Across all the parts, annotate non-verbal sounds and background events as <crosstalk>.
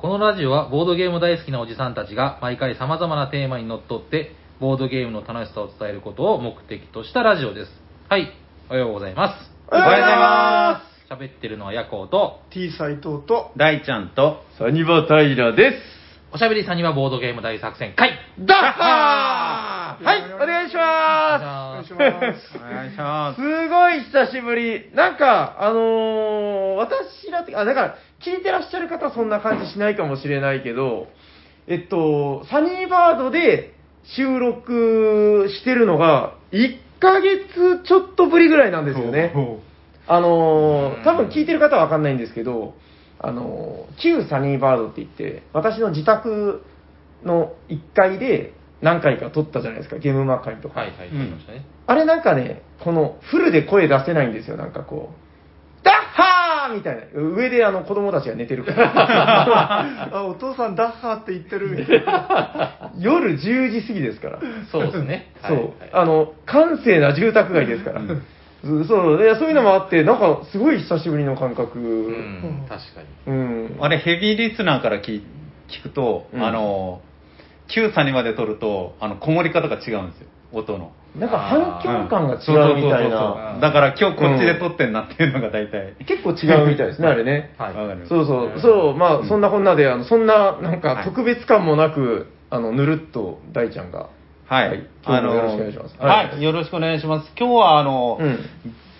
このラジオはボードゲーム大好きなおじさんたちが毎回様々なテーマにのっとってボードゲームの楽しさを伝えることを目的としたラジオです。はい、おはようございます。おはようございま喋ってるのはヤコウと、T 斎藤と、大ちゃんと、サニバタイラです。おしゃべりさんにはボードゲーム大作戦会ダッハーはい、お願いしまお願いします。お願いしますすごい久しぶり。なんか、あのー、私らって、あ、だから、聞いてらっしゃる方はそんな感じしないかもしれないけど、えっと、サニーバードで収録してるのが、1ヶ月ちょっとぶりぐらいなんですよね。あのー、多分聞いてる方はわかんないんですけど、あのー、旧サニーバードって言って、私の自宅の1階で何回か撮ったじゃないですか、ゲームマーカリとか。はいはい、撮りましたね。あれなんかね、このフルで声出せないんですよ、なんかこう。ダッハーみたいな。上であの子供たちが寝てるから。<laughs> あ、お父さんダッハーって言ってるみたいな。<laughs> 夜10時過ぎですから。そうですね。そう、はいはいあの、閑静な住宅街ですから。そうそういやそういうのもあって、なんかすごい久しぶりの感覚。うん、確かに。うん。あれ、ヘビーリスナーから聞聞くと、うんあの、9差にまで撮ると、あの、こもり方が違うんですよ、音の。なんか反響感が違うみたいそうそうそうそな。うだから今日こっちで撮ってんなっていうのが大体。結構違うみたいですね、あれね。はい。わかるそうそう、そう、まあ、そんなこんなで、あの、そんな、なんかはい特別感もなく、あの、ぬるっと大ちゃんが。はい。はい。今日もよろしくお願いします。ははい。い、よろしくお願いします。今日は、あの、うん。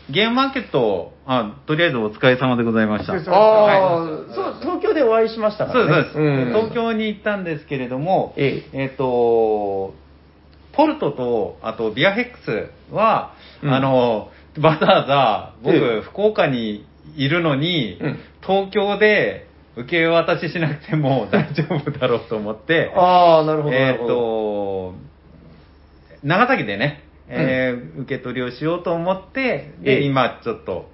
ゲームマーケット、あ、とりあえずお疲れ様でございました。ああ、はい。そう、東京でお会いしましたかそうらね。です、そうです、東京に行ったんですけれども、ええ。っ、と、ポルトと、あとビアヘックスは、うん。あの、わざわざ僕、ええ。福岡にいるのに、うん。東京で受け渡ししなくても大丈夫だろうと思って、ああ、なるほど。なえっ、るほど、と、長崎でね、えー受け取りをしようと思って、で、ええ今ちょっと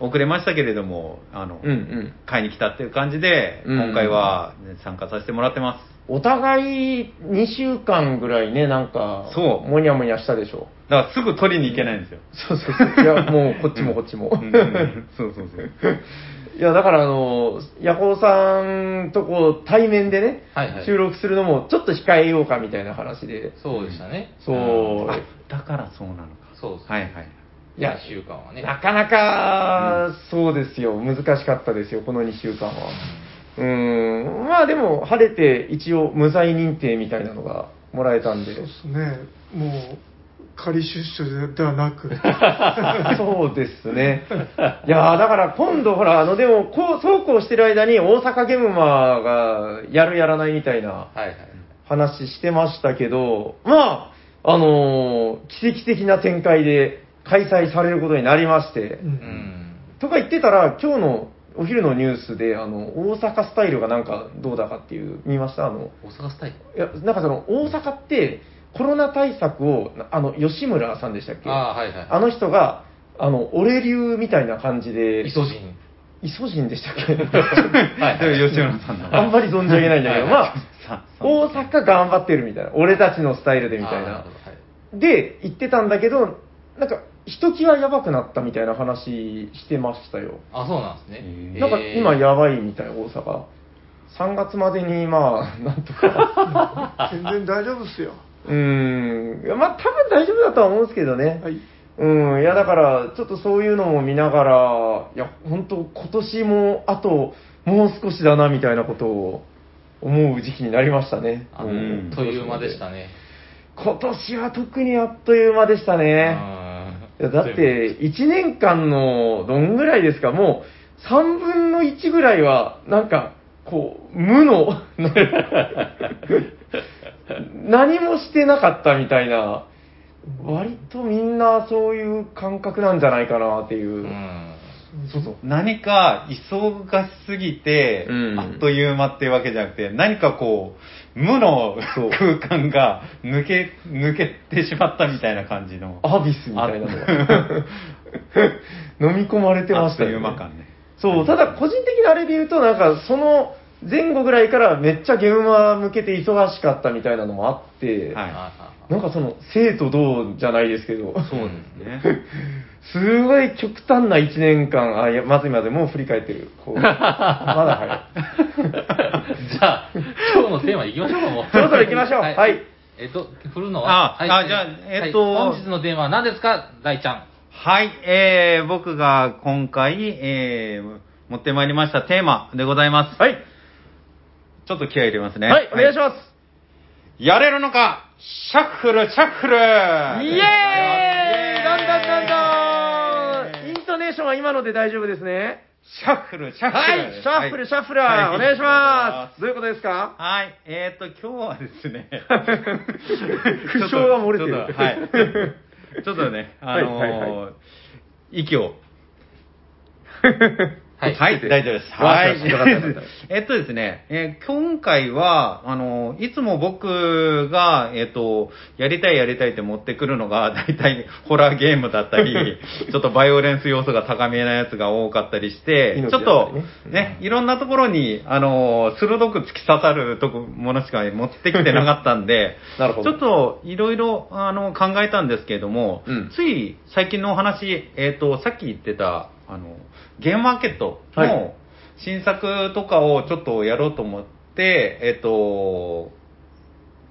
遅れましたけれども、あの、うんうん。買いに来たっていう感じで、うん今回は参加させてもらってます。お互い2週間ぐらいね、なんか、そうもにゃもにゃしたでしょ。だからすぐ取りに行けないんですよ。そうそうそう。いや、もうこっちもこっちも。うんうんそうそうそう。<laughs> いや、だからあの、ヤコウさんとこう対面でね、はいはい収録するのもちょっと控えようかみたいな話で。そうでしたね。そう。あ、だからそうなのか。そうです。はいはい。いや1週間はね。なかなか、そうですよ。難しかったですよ、この2週間は。うーん。まあでも、晴れて一応無罪認定みたいなのがもらえたんで。そうですね。もう、仮出所ではなく。<laughs> そうですね。いやーだから今度ほら、あの、でも、こう、そうこうしてる間に大阪ゲームマーがやるやらないみたいな。話してましたけど、まあ、あのー奇跡的な展開で開催されることになりまして、ううんん。とか言ってたら、今日のお昼のニュースで、あの、大阪スタイルがなんかどうだかっていう、見ました？あの、大阪スタイル？いや、なんかその、大阪ってコロナ対策を、あの、吉村さんでしたっけ？ああ、はいはい。あの人が、あの、俺流みたいな感じで、イソジン。イソジンでしたっけ？<laughs> はい吉村さんの。あんまり存じ上げないんだけど、はいまあ、さ大阪頑張ってるみたいな。俺たちのスタイルでみたいなあーるほ。どはいで、言ってたんだけど、なんか、ひときわやばくなったみたいな話してましたよ。あ、そうなんですね。なんか今やばいみたい、大阪。3月までに、まあ、なんとか。<laughs> 全然大丈夫っすよ。うーん。いやまあ、多分大丈夫だとは思うんですけどね。はい。うん、いやだから、ちょっとそういうのも見ながら、いや、本当今年もあともう少しだな、みたいなことを思う時期になりましたね。あうんっという間でしたね。今年は特にあっという間でしたね。いやだっ、て、1年間のどんぐらいですか、もう3分の1ぐらいは、なんか、こう、無の、<laughs> <laughs> 何もしてなかったみたいな、割とみんなそういう感覚なんじゃないかなっていうう。ん。そうそう。何か忙しすぎて、うんあっという間っていうわけじゃなくて、何かこう、無の空間が抜け、抜けてしまったみたいな感じの。アビスみたいなのが <laughs> 飲み込まれてましたよ、あっという間感ね。そう、ただ個人的なあれで言うと、なんかその前後ぐらいからめっちゃゲームマ向けて忙しかったみたいなのもあって、はいあなんかその生と同じゃないですけど、そうですね。<laughs> すごい極端な1年間、あ、いや、まずいまずい、もう振り返ってる。こうまだ早い。<laughs> じゃあ、今日のテーマいきましょうか、もう。<laughs> そろそろ行きましょうはいえっと、振るのは？はいああじゃあえっとはい本日のテーマは何ですか、大ちゃん。はい、えー、僕が今回、えー、持ってまいりましたテーマでございます。はい。ちょっと気合い入れますね。はい、お願いします。やれるのかシャッフル、シャッフルイエーイだんだんだんだんイントネーションは今ので大丈夫ですね。シャッフル、シャッフル。はい、シャッフル、シャッフル、はいお願いします。どういうことですか？はい、えーと、今日はですね <laughs> 苦笑が漏れてるはい。ちょっとね、あのーはいはいは息を。<laughs> はい。はい、大丈夫です。わはい。<laughs> えっとですね、えー今回は、あの、いつも僕が、えっと、やりたいやりたいって持ってくるのが、<laughs> 大体ホラーゲームだったり、<laughs> ちょっとバイオレンス要素が高めなやつが多かったりして、命ちょっとね、ね、いろんなところに、あの、鋭く突き刺さるとこ、ものしか持ってきてなかったんで、なるほど。ちょっと、いろいろ、あの、考えたんですけれども、うん。つい最近のお話、えっ、と、さっき言ってた、あの、ゲームマーケットはい。の新作とかをちょっとやろうと思って、えっ、と、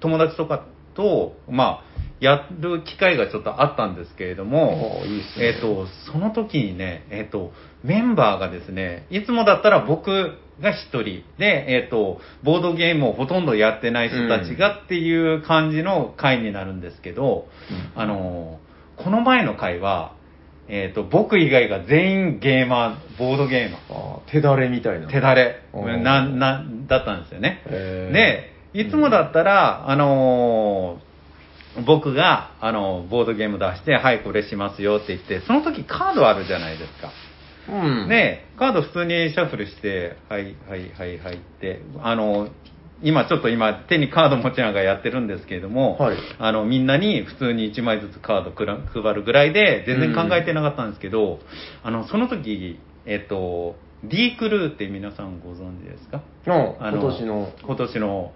友達とかと、まあ、やる機会がちょっとあったんですけれども、いいね。えっ、と、その時にね、えっ、と、メンバーがですね、いつもだったら僕が一人で、えっ、と、ボードゲームをほとんどやってない人たちがっていう感じの回になるんですけど、あの、この前の回は、えっ、と、僕以外が全員ゲーマー、ボードゲーマー。あー手だれみたいな。手だれおーな、な、だったんですよね。で、いつもだったら、あのー僕が、あのボードゲーム出して、はい、これしますよって言って、その時カードあるじゃないですか。うん。ねカード普通にシャッフルして、はい、はい、はい、はいって、あの、今ちょっと今手にカード持ちながらやってるんですけれども、はいあの、みんなに普通に1枚ずつカードくら配るぐらいで全然考えてなかったんですけど、あの、その時、えっと、D クルーって皆さんご存知ですか？のあ今年の、今年の、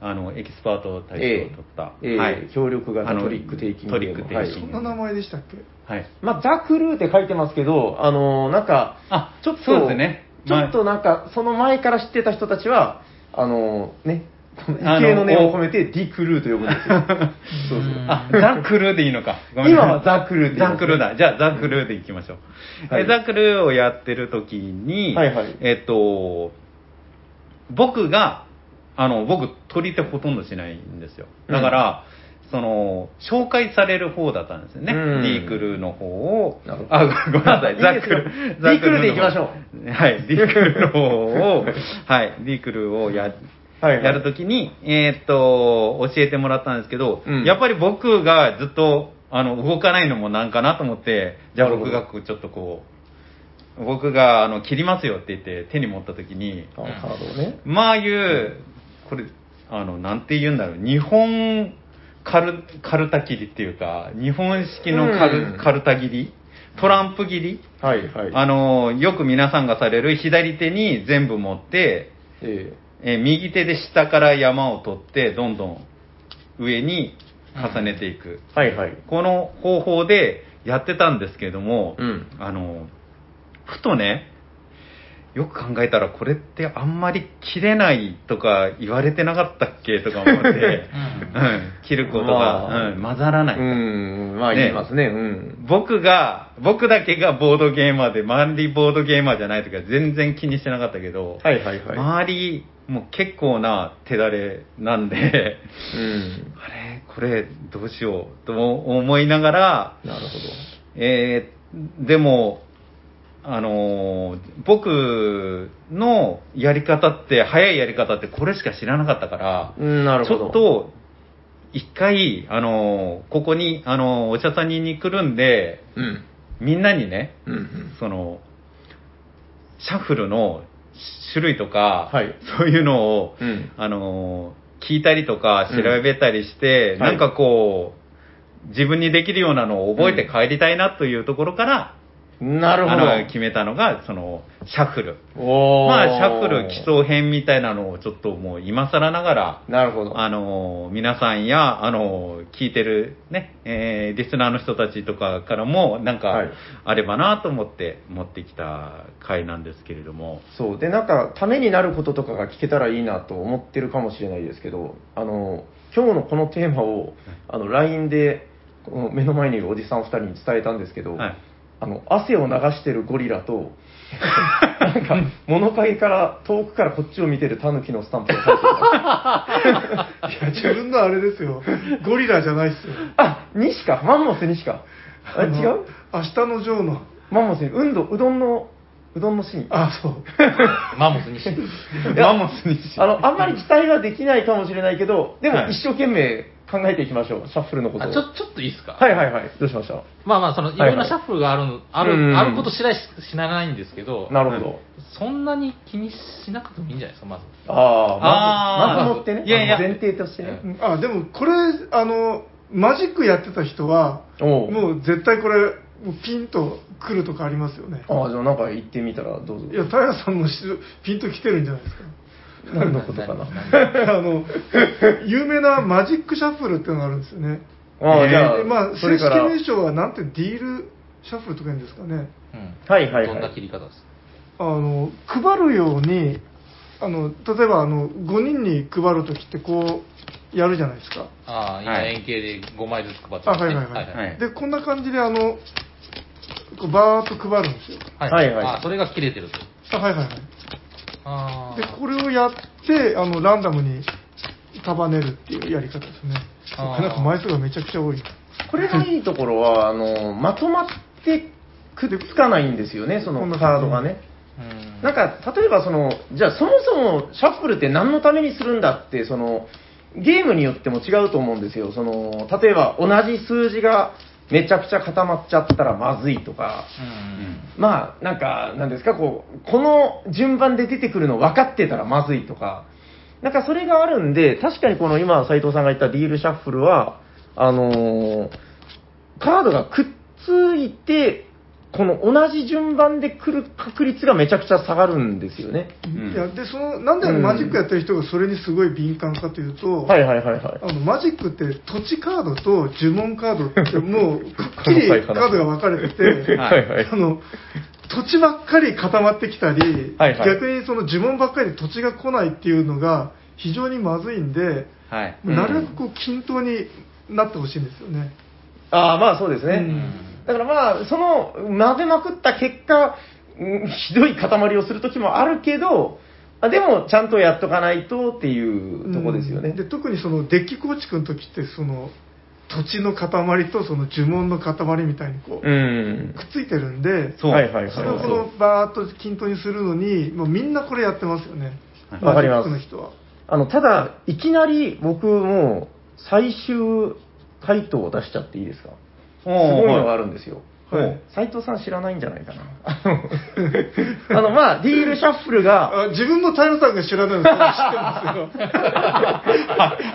あの、エキスパート大賞を取った。ええはい。協力型トリックテイキングトリックテイキング。はいそんな名前でしたっけ？はい。まあ、ザ・クルーって書いてますけど、あのなんか、あ、ちょっと、そうですね。ちょっとなんか、その前から知ってた人たちは、あのね、このあの畏敬の念を込めてディ・クルーと呼ぶんですよ。<laughs> そうあ、ザ・クルーでいいのか。ごめんなさい今はザ・クルーって言いますザ・クルーだ。じゃあ、ザ・クルーでいきましょう。はいえザ・クルーをやってる時に、はいはいえっと、僕が、あの、僕、取り手ほとんどしないんですよ。だから、その、紹介される方だったんですよね。うん D クルーの方をあ、ごごめんなさい。ザ・ですよクルー。D クルーで行きましょう。はい。D クルーの方を、はい。D クルーをや、はいはいやるときに、えーっと、教えてもらったんですけど、うんやっぱり僕がずっと、あの、動かないのもなんかなと思って、じゃあ僕がちょっとこう、僕が、あの、切りますよって言って手に持ったときに、あカードをね。まあいう、これ、あの、なんて言うんだろう、日本カル、カルタ切りっていうか、日本式のカル,、うんカルタ切り？トランプ切り？はいはい。あの、よく皆さんがされる左手に全部持って、ええー右手で下から山を取って、どんどん上に重ねていく。えはいはい。この方法でやってたんですけれども、うんあの、ふとね、よく考えたらこれってあんまり切れないとか言われてなかったっけとか思って、うん、切ることが、まあうん、混ざらない。うん、まあね言いますね。うん。僕が、僕だけがボードゲーマーで、周りボードゲーマーじゃないとか全然気にしてなかったけど、はいはいはい。周り、もう結構な手だれなんで、うん。<laughs> あれ、これどうしようと思いながら、なるほえーでも、あのー僕のやり方って、早いやり方ってこれしか知らなかったから、ど。うん、なるちほど。ょっと、一回、あのーここに、あのーお茶さんに来るんで、うん。みんなにね、うんうん。その、シャッフルの種類とか、はいそういうのを、うんあのー聞いたりとか調べたりして、うんなんかこう、自分にできるようなのを覚えて帰りたいなというところから、なるほど。あの決めたのが、その、シャッフル。まあ、シャッフル基礎編みたいなのをちょっともう今更ながら、なるほど。あの、皆さんや、あの、聞いてるね、えー、リスナーの人たちとかからも、なんかはい、あればなと思って持ってきた回なんですけれども、そう。で、なんか、ためになることとかが聞けたらいいなと思ってるかもしれないですけど、あの、今日のこのテーマを、あの、LINE で、この目の前にいるおじさん2人に伝えたんですけど、はい。あの、汗を流してるゴリラと、なんか、物陰から、遠くからこっちを見てるタヌキのスタンプが入ってま <laughs> いや、自分のあれですよ。ゴリラじゃないっすよ。あ、西か？マンモス西か？あ、違のう？明日のジョーの。マンモスに、うんど、うどんの、うどんのシーン。あ、そう。<laughs> マンモスにし。いやマンモスにしあの、あんまり期待はできないかもしれないけど、ではいも一生懸命考えていきましょう。シャッフルのことを。あちょ、ちょっといいですか？はいはいはい。どうしましたまあまあ、その、いろんなシャッフルがあるの、あうんる、あること知らし知らないんですけど、なるほど。そんなに気にしなくてもいいんじゃないですか、まず。ああ、まず、まず持ってね。いやいや前提としてね。あ、でもこれ、あの、マジックやってた人は、おうもう絶対これ、もうピンと来るとかありますよね。ああ、じゃあなんか言ってみたらどうぞい。や、平さんもしピンと来てるんじゃないですか。何のことかな。<laughs> あの、有名なマジックシャッフルっていうのがあるんですよね。ああ、じゃあ、でまあ、正式名称はなんてディールシャッフルとか言うんですかね。うん。はいはいはいどんな切り方ですあの、配るように、あの、例えばあの、5人に配るときってこう、やるじゃないですか。ああ、今はい円形で5枚ずつ配ってあ、ますねはいはいはい。はいで、こんな感じであの、こうバーっと配るんですよ。はいはいはいあそれが切れてると。あ、はいはいはい。ああ。で、これをやって、あの、ランダムに束ねるっていうやり方ですね。なんか枚数がめちゃくちゃ多い。これのいいところは、<laughs> あの、まとまってくっつかないんですよね、そのカードがね。うんなんか、例えばその、じゃあそもそもシャッフルって何のためにするんだって、その、ゲームによっても違うと思うんですよ。その、例えば同じ数字がめちゃくちゃ固まっちゃったらまずいとか、うん。まあ、なんか、なんですか、こう、この順番で出てくるの分かってたらまずいとか、なんかそれがあるんで、確かにこの今、斉藤さんが言ったディールシャッフルは、あのーカードがくっついて、この同じ順番で来る確率がめちゃくちゃ下がるんですよね。んいや、で、その、なんでマジックやってる人がそれにすごい敏感かというと、はいはいはいはい。あのマジックって土地カードと呪文カードってもうくっきりカードが分かれてて、はいはい。あの土地ばっかり固まってきたり、はいはい逆にその呪文ばっかりで土地が来ないっていうのが非常にまずいんで、はい。うんなるべくこう均等になってほしいんですよね。ああ、まあそうですね。うんだからまあ、その、混ぜまくった結果、う <laughs> んひどい塊をするときもあるけど、あでも、ちゃんとやっとかないとっていうとこですよね。うんで特にそのデッキ構築の時ってその土地の塊とその呪文の塊みたいにこう、うん。くっついてるんで、そう。はいはいはいそれをこのバーっと均等にするのに、もうみんなこれやってますよね。わかりますの人は。あの、ただ、いきなり僕もう最終回答を出しちゃっていいですか？すごいのがあるんですよ。はい斉藤さん知らないんじゃないかな。あの、<laughs> まあ、ディールシャッフルが、あ自分も平さんが知らないの知ってますよ。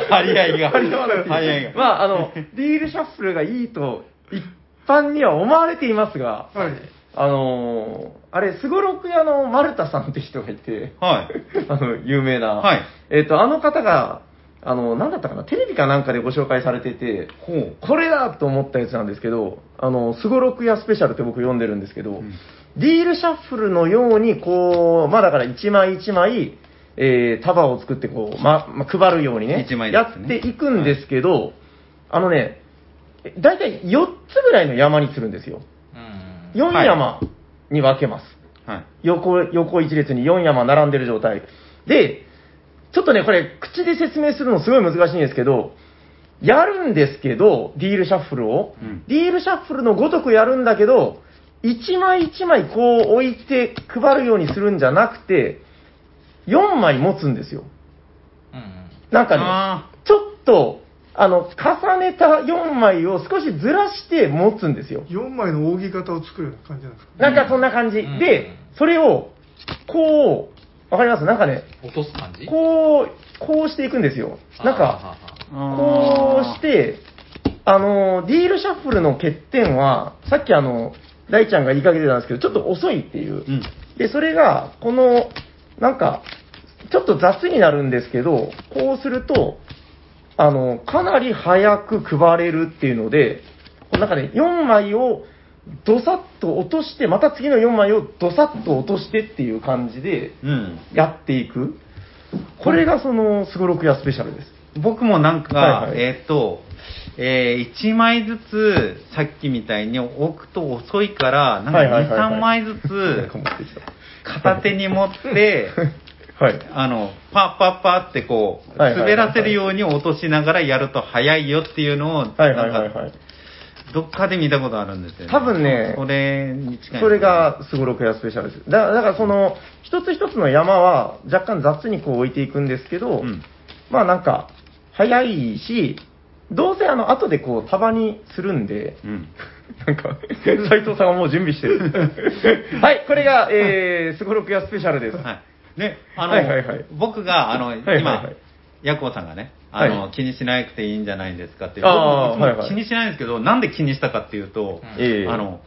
張り合いが。張り合いが。まあ、あの、ディールシャッフルがいいと、一般には思われていますが、はい。あのーあれ、すごろく屋の丸田さんって人がいて、はい。あの、有名な。はいえっ、と、あの方が、あの、なんだったかな、テレビかなんかでご紹介されてて。これだと思ったやつなんですけど、あの、すごろく屋スペシャルって僕読んでるんですけど、んディールシャッフルのように、こう、まあだから一枚一枚、えー、束を作ってこう、ま、ま配るようにね、一枚ずやっていくんですけど、あのね、だいたい4つぐらいの山にするんですよ。うん4山に分けます。はい。横、横一列に4山並んでる状態。で、ちょっとね、これ、口で説明するのすごい難しいんですけど、やるんですけど、ディールシャッフルを。うんディールシャッフルのごとくやるんだけど、1枚1枚こう置いて配るようにするんじゃなくて、4枚持つんですよ。うんなんかねあ、ちょっと、あの、重ねた4枚を少しずらして持つんですよ。4枚の扇形を作るような感じなんですか？なんかそんな感じ。うんで、それを、こう、わかります？なんかね、落とす感じ？こう、こうしていくんですよ。なんか、こうして、あの、ディールシャッフルの欠点は、さっきあの、大ちゃんが言いかけてたんですけど、ちょっと遅いっていう。うん。で、それが、この、なんか、ちょっと雑になるんですけど、こうすると、あの、かなり早く配れるっていうので、この中で4枚をどさっと落として、また次の4枚をどさっと落としてっていう感じでうん。やっていく。これがその、すごろくやスペシャルです。僕もなんか、はいはいえーっと、え1枚ずつ、さっきみたいに置くと遅いから、なんかはいはい2、はいはい3枚ずつ。片手に持って、<laughs> はい。あの、パッパッパってこう、滑らせるように落としながらやると早いよっていうのを、はいはいはいなんかはい。どっかで見たことあるんですよ、ね。多分ねそれに近い。それ、がすごろくやスペシャルです。だから、だからその、一つ一つの山は若干雑にこう置いていくんですけど、うん。まあなんか、早いし、どうせあの、後でこう、束にするんで、うん。<laughs> なんか、斉藤さんはもう準備してる。<laughs> はい、これが、えー、すごろくやスペシャルです。はい。で、あの、はいはいはい僕が、あの、今はい、ヤコウさんがね、あの、はい気にしなくていいんじゃないですかって、あー僕もいつもはいはい。気にしないんですけど、なんで気にしたかっていうと、ええ。あの、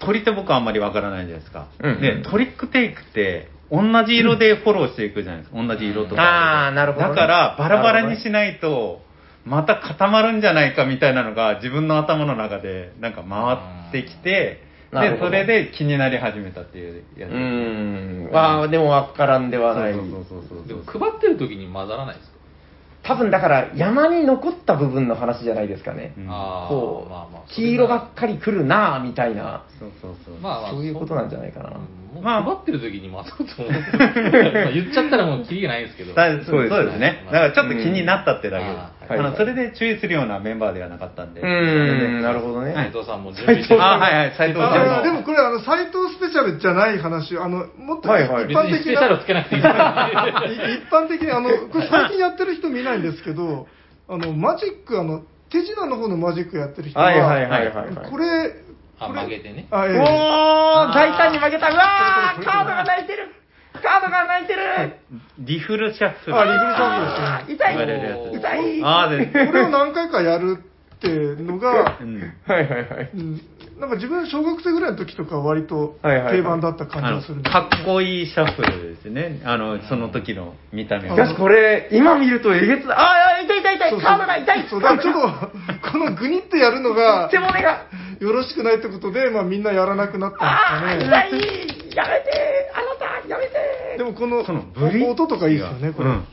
鳥って僕はあんまりわからないじゃないですか。うん。で、トリックテイクって、同じ色でフォローしていくじゃないですか。同じ色とか。あーなるほどね。だから、バラバラにしないと、また固まるんじゃないかみたいなのが自分の頭の中でなんか回ってきて、で、なるほど。それで気になり始めたっていうやつうーん。わあでもわからんではない。そうそうそうそう。でも配ってる時に混ざらないですか？多分だから山に残った部分の話じゃないですかね。こう、まあまあ黄色ばっかり来るなぁみたいな、そうそうそう。まあまあそういうことなんじゃないかな。まあ配ってる時に混ざると思う。<laughs> まあ言っちゃったらもうキリがないんですけど。だそうそうですそうですね。だからちょっと気になったってだけです。うん。あのはいそれで注意するようなメンバーではなかったんで。うーん、なるほどね。斉藤さんも準備してあはいはい。斉藤さんあでもこれあの斎藤スペシャルじゃない話あのもっと一はいはい。別般的にスペシャルをな、つけなくていいです。からねい一般的にあのこれ最近やってる人見ないんですけどあのマジックあの手品の方のマジックやってる人は、はいはいはいはいはい。これあこれ曲げてねあええおー、大胆に負けた。うわー、カードが泣いてる。カードが泣いてる。リフルシャッフル。あリフルシャッフルですねあー痛い。言われるやつ痛い。あーでこれを何回かやるっていうのがう、ん。はいはいはい。うん、なんか自分小学生ぐらいの時とかは割とはいはいはい定番だった感じがするんですかっこいいシャッフルですね。あの、その時の見た目しかしこれ、今見るとえげつない。あー、痛い痛い痛い。そうそうカードが痛い。そうだからちょっと <laughs> このグニってやるのが背骨が。よろしくないってことで、まあ、みんなやらなくなったんですかね痛い。やめて。あなた、やめて。でもこのそのブリ音とかいいですよねこれ、うん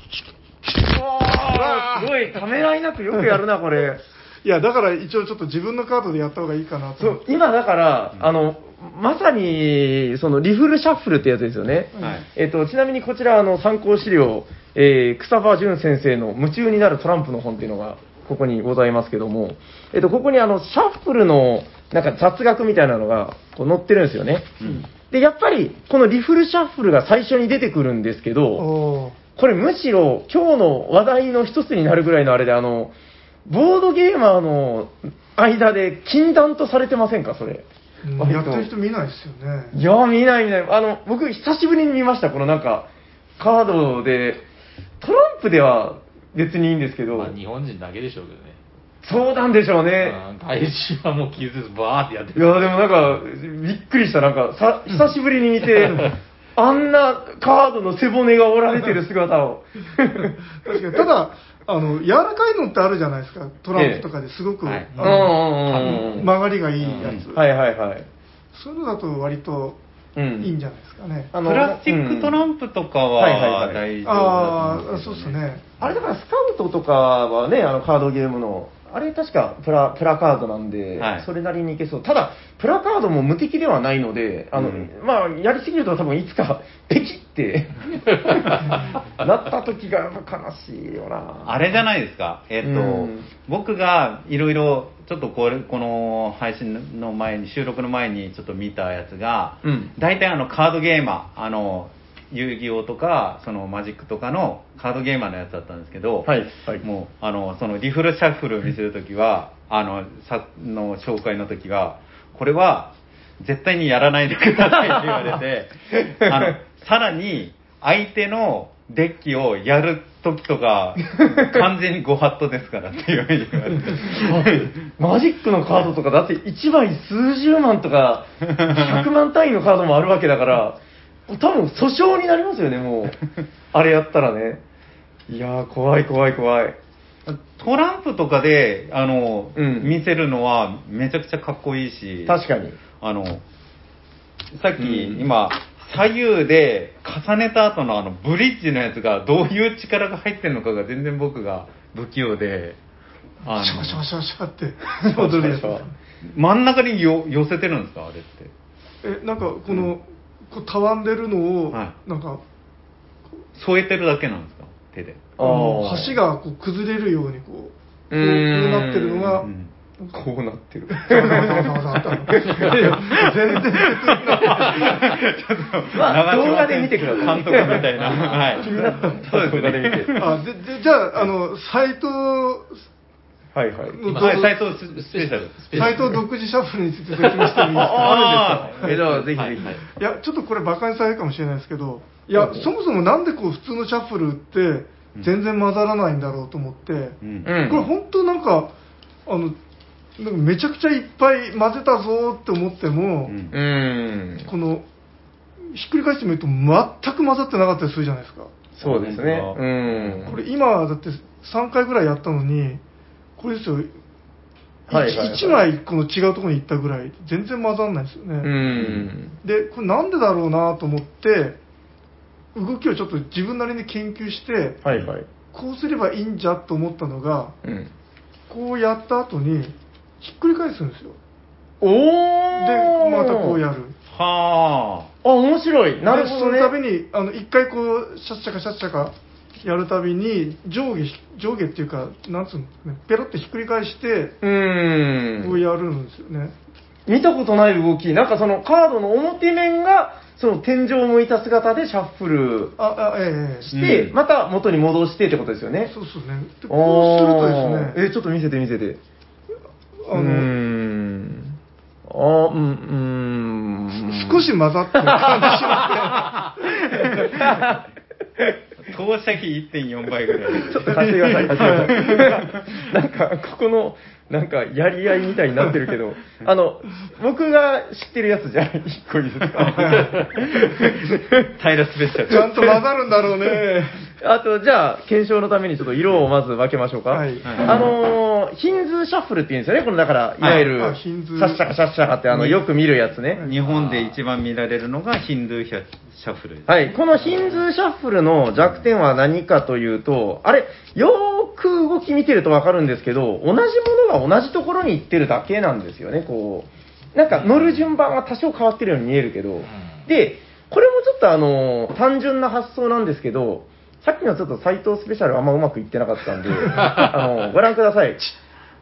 すごい、ためらいなくよくやるな、これ。いやだから一応ちょっと自分のカードでやった方がいいかなとそう、今だから、あの、まさに、その、リフルシャッフルってやつですよね。はい。えっと、ちなみにこちら、あの、参考資料、えー、草場淳先生の夢中になるトランプの本っていうのが、ここにございますけども、えっと、ここにあの、シャッフルの、なんか雑学みたいなのが、こう載ってるんですよね。うん。で、やっぱり、このリフルシャッフルが最初に出てくるんですけど、おー。これむしろ今日の話題の一つになるぐらいのあれで、あの、ボードゲーマーの間で禁断とされてませんか、それ。うん割とやってる人見ないですよねいや、見ない見ない。あの、僕、久しぶりに見ました、このなんか、カードで、トランプでは別にいいんですけど、まあ日本人だけでしょうけどねそうなんでしょうね。うん外人はもう気づかずバーってやっていや、でもなんか、びっくりした。なんか、さ、久しぶりに見て、<laughs> あんなカードの背骨が折られてる姿を。確かにただあの柔らかいのってあるじゃないですか。トランプとかですごく、はい。あうんのうんうん。曲がりがいいやつ、はいはいはい。そういうのだと割とうん。いいんじゃないですかね、あのプラスチックトランプとかはいはいははい。大丈夫ああだと思んそうですね。あれだからスカウトとかはね、あのカードゲームの、あれ確かプラプラカードなんで、はい。それなりにいけそう。ただ、プラカードも無敵ではないので、あの、うん。まあ、やりすぎると多分いつか、<laughs> ペキって <laughs> なった時がやっぱ悲しいよな。あれじゃないですか、えっ、と、うん。僕がいろいろ、ちょっとこれ、この配信の前に、収録の前にちょっと見たやつが、うん。大体あのカードゲーマー、あの、遊戯王とか、そのマジックとかのカードゲーマーのやつだったんですけど、はいはいもう、あの、そのリフルシャッフルを見せるときは、あの、さ、の紹介のときは、これは、絶対にやらないでくださいって言われて、<laughs> あの、さらに、相手の、デッキをやるときとか、完全にご法度ですからって言われて。マジックのカードとか、だって1枚数十万とか、100万単位のカードもあるわけだから、多分訴訟になりますよね、もう。<laughs> あれやったらね。いやー、怖い怖い怖い。トランプとかで、あの、うん見せるのはめちゃくちゃかっこいいし、確かに。あの、さっき、うん今、左右で重ねた後のあのブリッジのやつがどういう力が入ってるのかが全然僕が不器用で、あシャバシャシャバシャバって踊るやつ。真ん中によ寄せてるんですか？あれって。え、なんかこの、こうたわんでるのを、はなんか、添えてるだけなんですか？手で。あの橋がこう崩れるようにこう、こうこうなってるのが、うんこうなってる。ざわざわざわざわざわっていや全然説明なまあ動画で見てください監督みたいな。はい。気になったそうです動画で見てね。あででじゃあ、あの、斎藤、はいはい。今はい、斎藤スペシャル。斎藤独自シャッフルについて説明してもいいですか？あえ、じゃあぜひぜひ。はいや、ちょっとこれ馬鹿にされるかもしれないですけど、いや、そもそもなんでこう普通のシャッフルって全然混ざらないんだろうと思って、うんうんこれ本当なんか、あの、なんかめちゃくちゃいっぱい混ぜたぞって思っても、うんうん。この、ひっくり返してみると全く混ざってなかったりするじゃないですか。そうですね。うん。これ今だって3回ぐらいやったのに、これですよ、はいはいはい1枚この違うところに行ったぐらい、全然混ざんないですよね。うん。で、これなんでだろうなと思って、動きをちょっと自分なりに研究して、はいはい。こうすればいいんじゃと思ったのが、うん。こうやった後に、ひっくり返すんですよ。おーで、またこうやる。はあ、面白い。なるほどね。でその度に、あの、一回こう、シャッシャカシャッシャカやるたびに、上下、上下っていうか、なんつうんですかね、ペロってひっくり返して、うん。こうやるんですよね。見たことない動き。なんかそのカードの表面が、その天井を向いた姿でシャッフルあ、あ、ええして、うんまた元に戻してってことですよね。そうそうね。でこうするとですね、え、ちょっと見せて見せて。あの、うーん。あー、うん、うーん。少し混ざってる感じしまあ。<laughs> 投射費1.4倍ぐらい。ちょっと貸してください、貸してください。<laughs> なんか、ここの、なんか、やり合いみたいになってるけど、あの、僕が知ってるやつじゃ一個いいですか？<laughs> 平スペシャル。ちゃんと混ざるんだろうね。あと、じゃあ、検証のためにちょっと色をまず分けましょうか。はいあのー、ヒンズーシャッフルって言うんですよね。この、だから、いわゆる、あシャッシャカシャッシャカって、あの、よく見るやつね。日本で一番見られるのがヒンドゥーシャッフル。はい。このヒンズーシャッフルの弱点は何かというと、あれ、よーく動き見てるとわかるんですけど、同じものが同じところに行ってるだけなんですよね、こう。なんか乗る順番は多少変わってるように見えるけど。で、これもちょっとあの、単純な発想なんですけど、さっきのちょっと斎藤スペシャルあんまうまくいってなかったんで、<laughs> あの、ご覧ください。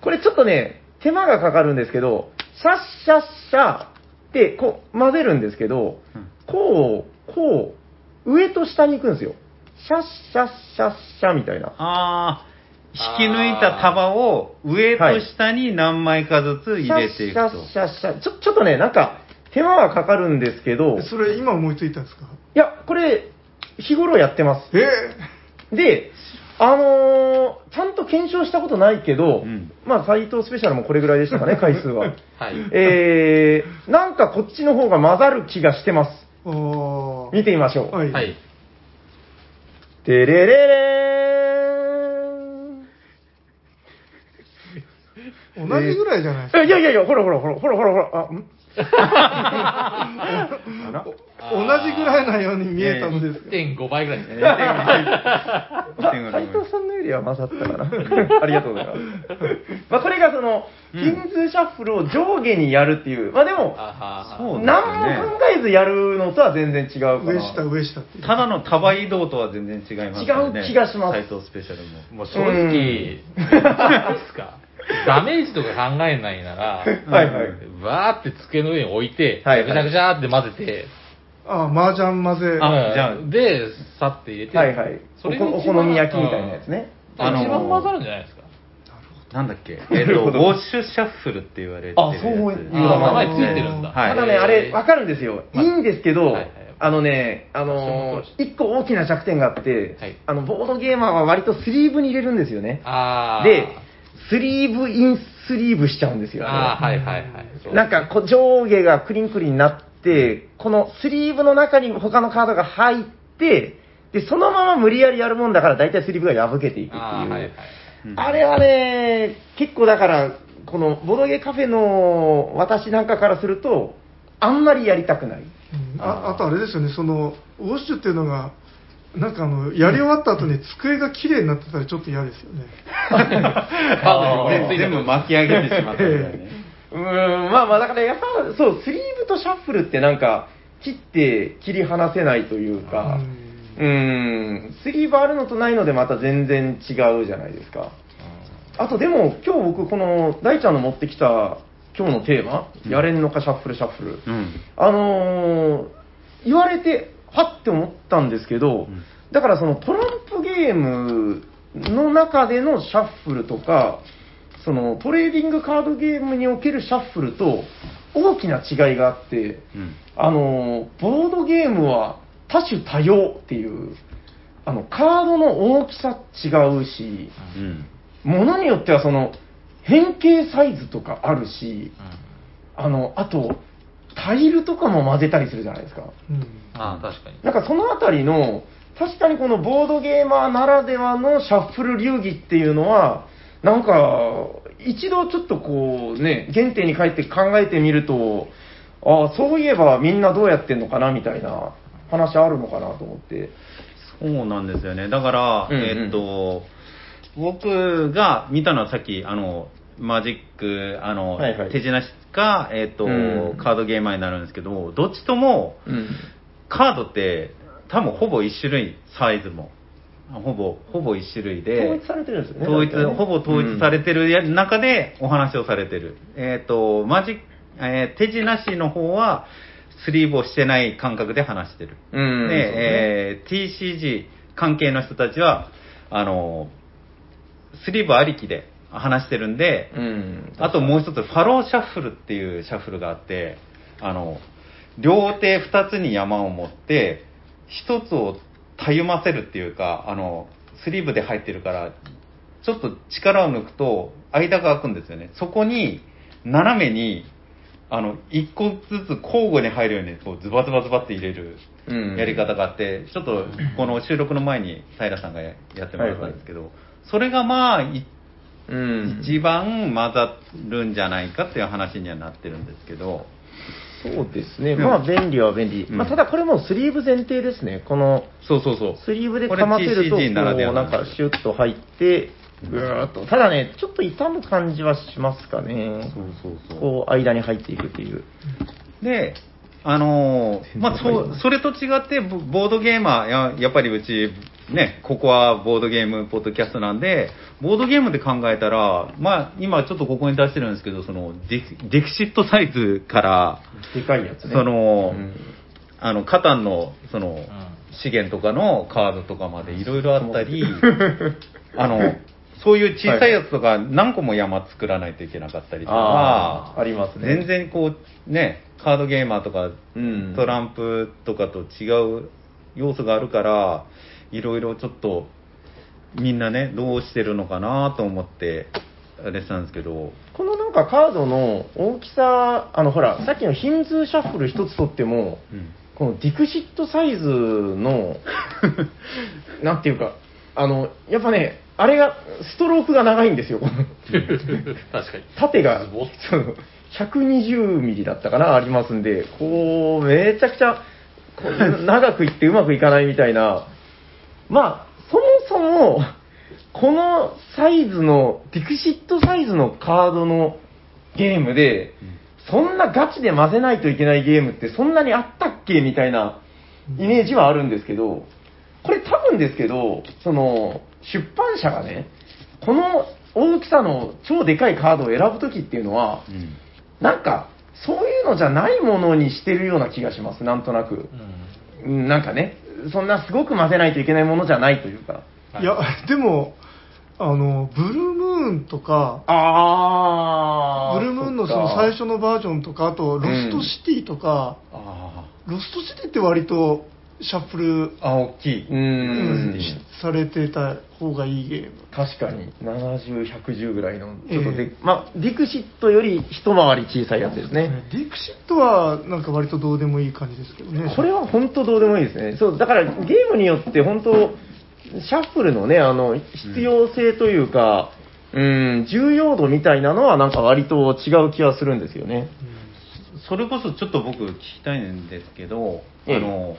これちょっとね、手間がかかるんですけど、シャッシャッシャってこう混ぜるんですけど、うんこう、こう、上と下に行くんですよ。シャッシャッシャッシャみたいな。あー、引き抜いた束を上と下に何枚かずつ入れていくと。シャッシャッシャッシャッちょ、ちょっとね、なんか、手間はかかるんですけど、いそれ今思いついたんですか？や、これ、日頃やってます。えで、あのーちゃんと検証したことないけど、うんまあ、斎藤スペシャルもこれぐらいでしたかね、<laughs> 回数は。はい。えー、なんかこっちの方が混ざる気がしてます。ー、あ見てみましょう。はい。はい。てれれれ同じぐらいじゃないですか。ーん。いやいやいや、ほらほらほら、ほらほらほら、あ、ん？同じぐらいなように見えたのですが。1.5倍ぐらいですね。斎藤さんのよりは混ざったかな。<laughs> ありがとうございます。まあ、これがその、うんヒンズーシャッフルを上下にやるっていう、まあでも、あはそう何も考えずやるのとは全然違うかな。上下上下。ただの束移動とは全然違いますよね。違う気がします斎藤スペシャルも。もう正直、何 <laughs> ですか？<laughs> ダメージとか考えないなら、<laughs> はいはい。バーって机の上に置いて、はいはいぐちゃぐちゃって混ぜて、ああ、麻雀混ぜ。あじゃあで、さって入れて、はいはい。それがお一番好み焼きみたいなやつね。うんあのー一番混ざるんじゃないですか。なんだっけ？えっと、ウォッシュシャッフルって言われてるやつ。あそういうあ名前ついてるんだはい。ただね、あれ、わかるんですよ。いいんですけど、はいはいあのね、あのー、一個大きな弱点があって、はいあの、ボードゲーマーは割とスリーブに入れるんですよね。あー。で、スリーブインスリーブしちゃうんですよ、あー、はいはいはい。なんかこう上下がクリンクリンになって、このスリーブの中に他のカードが入って、で、そのまま無理やりやるもんだから、大体スリーブが破けていくっていう。あー、はいはい。うんあれはね、結構だから、このボドゲカフェの私なんかからすると、あんまりやりたくない。うんああとあれですよね、そのウォッシュっていうのが、なんかあのやり終わった後に机が綺麗になってたらちょっと嫌ですよね。<laughs> カー全部巻き上げてしまったみたいなね。うーん、まあまあ、だからやっぱ、そう、スリーブとシャッフルってなんか、切って切り離せないというか、うーん、スリーブあるのとないのでまた全然違うじゃないですか。あとでも、今日僕、この大ちゃんの持ってきた今日のテーマ、やれんのかシャッフルシャッフル。うん。あのー言われて、はって思ったんですけど、んだからそのトランプゲームの中でのシャッフルとか、そのトレーディングカードゲームにおけるシャッフルと大きな違いがあって、うん。あのーボードゲームは多種多様っていう、あの、カードの大きさ違うし、うん。ものによってはその、変形サイズとかあるし、あの、あと、タイルとかも混ぜたりするじゃないですか。うんあー、確かに。なんかそのあたりの、確かにこのボードゲーマーならではのシャッフル流儀っていうのは、なんか、一度ちょっとこうね、原点に帰って考えてみると、ああ、そういえばみんなどうやってんのかなみたいな話あるのかなと思って。そうなんですよね。だから、うんうんえっと、僕が見たのはさっき、あの、マジック、あの、はいはい手品師か、えっと、うんカードゲーマーになるんですけど、どっちとも、うん。カードって、多分ほぼ一種類、サイズも。ほぼ、ほぼ一種類で。統一されてるんですよね。統一、大体ねほぼ統一されてるや中でお話をされてる。えっ、と、マジック、えー手品師の方は、スリーブをしてない感覚で話してる。うん。で、えー TCG 関係の人たちは、あの、スリーブありきで話してるんで、うん。あともう一つ、ファローシャッフルっていうシャッフルがあって、あの、両手二つに山を持って、一つをたゆませるっていうか、あの、スリーブで入ってるから、ちょっと力を抜くと、間が開くんですよね。そこに、斜めに、あの、一個ずつ交互に入るように、こう、ズバズバズバって入れるうんやり方があって、ちょっと、この収録の前に平さんがややってもらったんですけど、それがまあ、いうん。一番混ざるんじゃないかっていう話にはなってるんですけど、そうですね。うんまあ、便利は便利。うんまあ、ただこれもスリーブ前提ですね。この、そうそうそう。スリーブでかませると、これ TCG ならではこうなんかシュッと入って、ぐーっと。ただね、ちょっと傷む感じはしますかね。そうそうそう。こう、間に入っていくっていう。で、あのーまあ、そそれと違って、ボボードゲーマーや、やっぱりうち、ね、ここはボードゲームポッドキャストなんで、ボードゲームで考えたら、まあ、今ちょっとここに出してるんですけど、その、ディクシットサイズから、でかいやつね。その、うんあの、カタンの、その、ん資源とかのカードとかまでいろいろあったり、<laughs> あの、そういう小さいやつとか何個も山作らないといけなかったりとあか、ーありますね。全然こう、ね、カードゲーマーとかうん。トランプとかと違う要素があるから、いろいろちょっと、みんなね、どうしてるのかなと思って、あれしたんですけど、このなんかカードの大きさ、あのほら、さっきのヒンズーシャッフル一つとっても、うんこのディクシットサイズの、なんていうか、あの、やっぱね、あれが、ストロークが長いんですよ。この確かに。縦がその120ミリだったかな、ありますんで、こう、めちゃくちゃ、長くいってうまくいかないみたいな。まあ、そもそも、このサイズの、ディクシットサイズのカードのゲームで、そんなガチで混ぜないといけないゲームってそんなにあったっけみたいなイメージはあるんですけど、これ多分ですけど、その、出版社がね、この大きさの超でかいカードを選ぶときっていうのは、うんなんか、そういうのじゃないものにしてるような気がします、なんとなく。うんうんなんかね、そんなすごく混ぜないといけないものじゃないというか。はい。いや、でも、あの、ブルームーンとか、あブルームーンのその最初のバージョンとか、あと、ロストシティとか、あロストシティって割とシャッフル、あ、大きい。ううんん。されてた方がいいゲーム。確かに、70、110ぐらいの、ちょっとで、ええまあ、ディクシットより一回り小さいやつですね。ディクシットはなんか割とどうでもいい感じですけどね。これは本当どうでもいいですね。そう、だからゲームによって本当、シャッフルのね、あの、必要性というか、うん、重要度みたいなのはなんか割と違う気はするんですよね。それこそちょっと僕聞きたいんですけど、ええあの、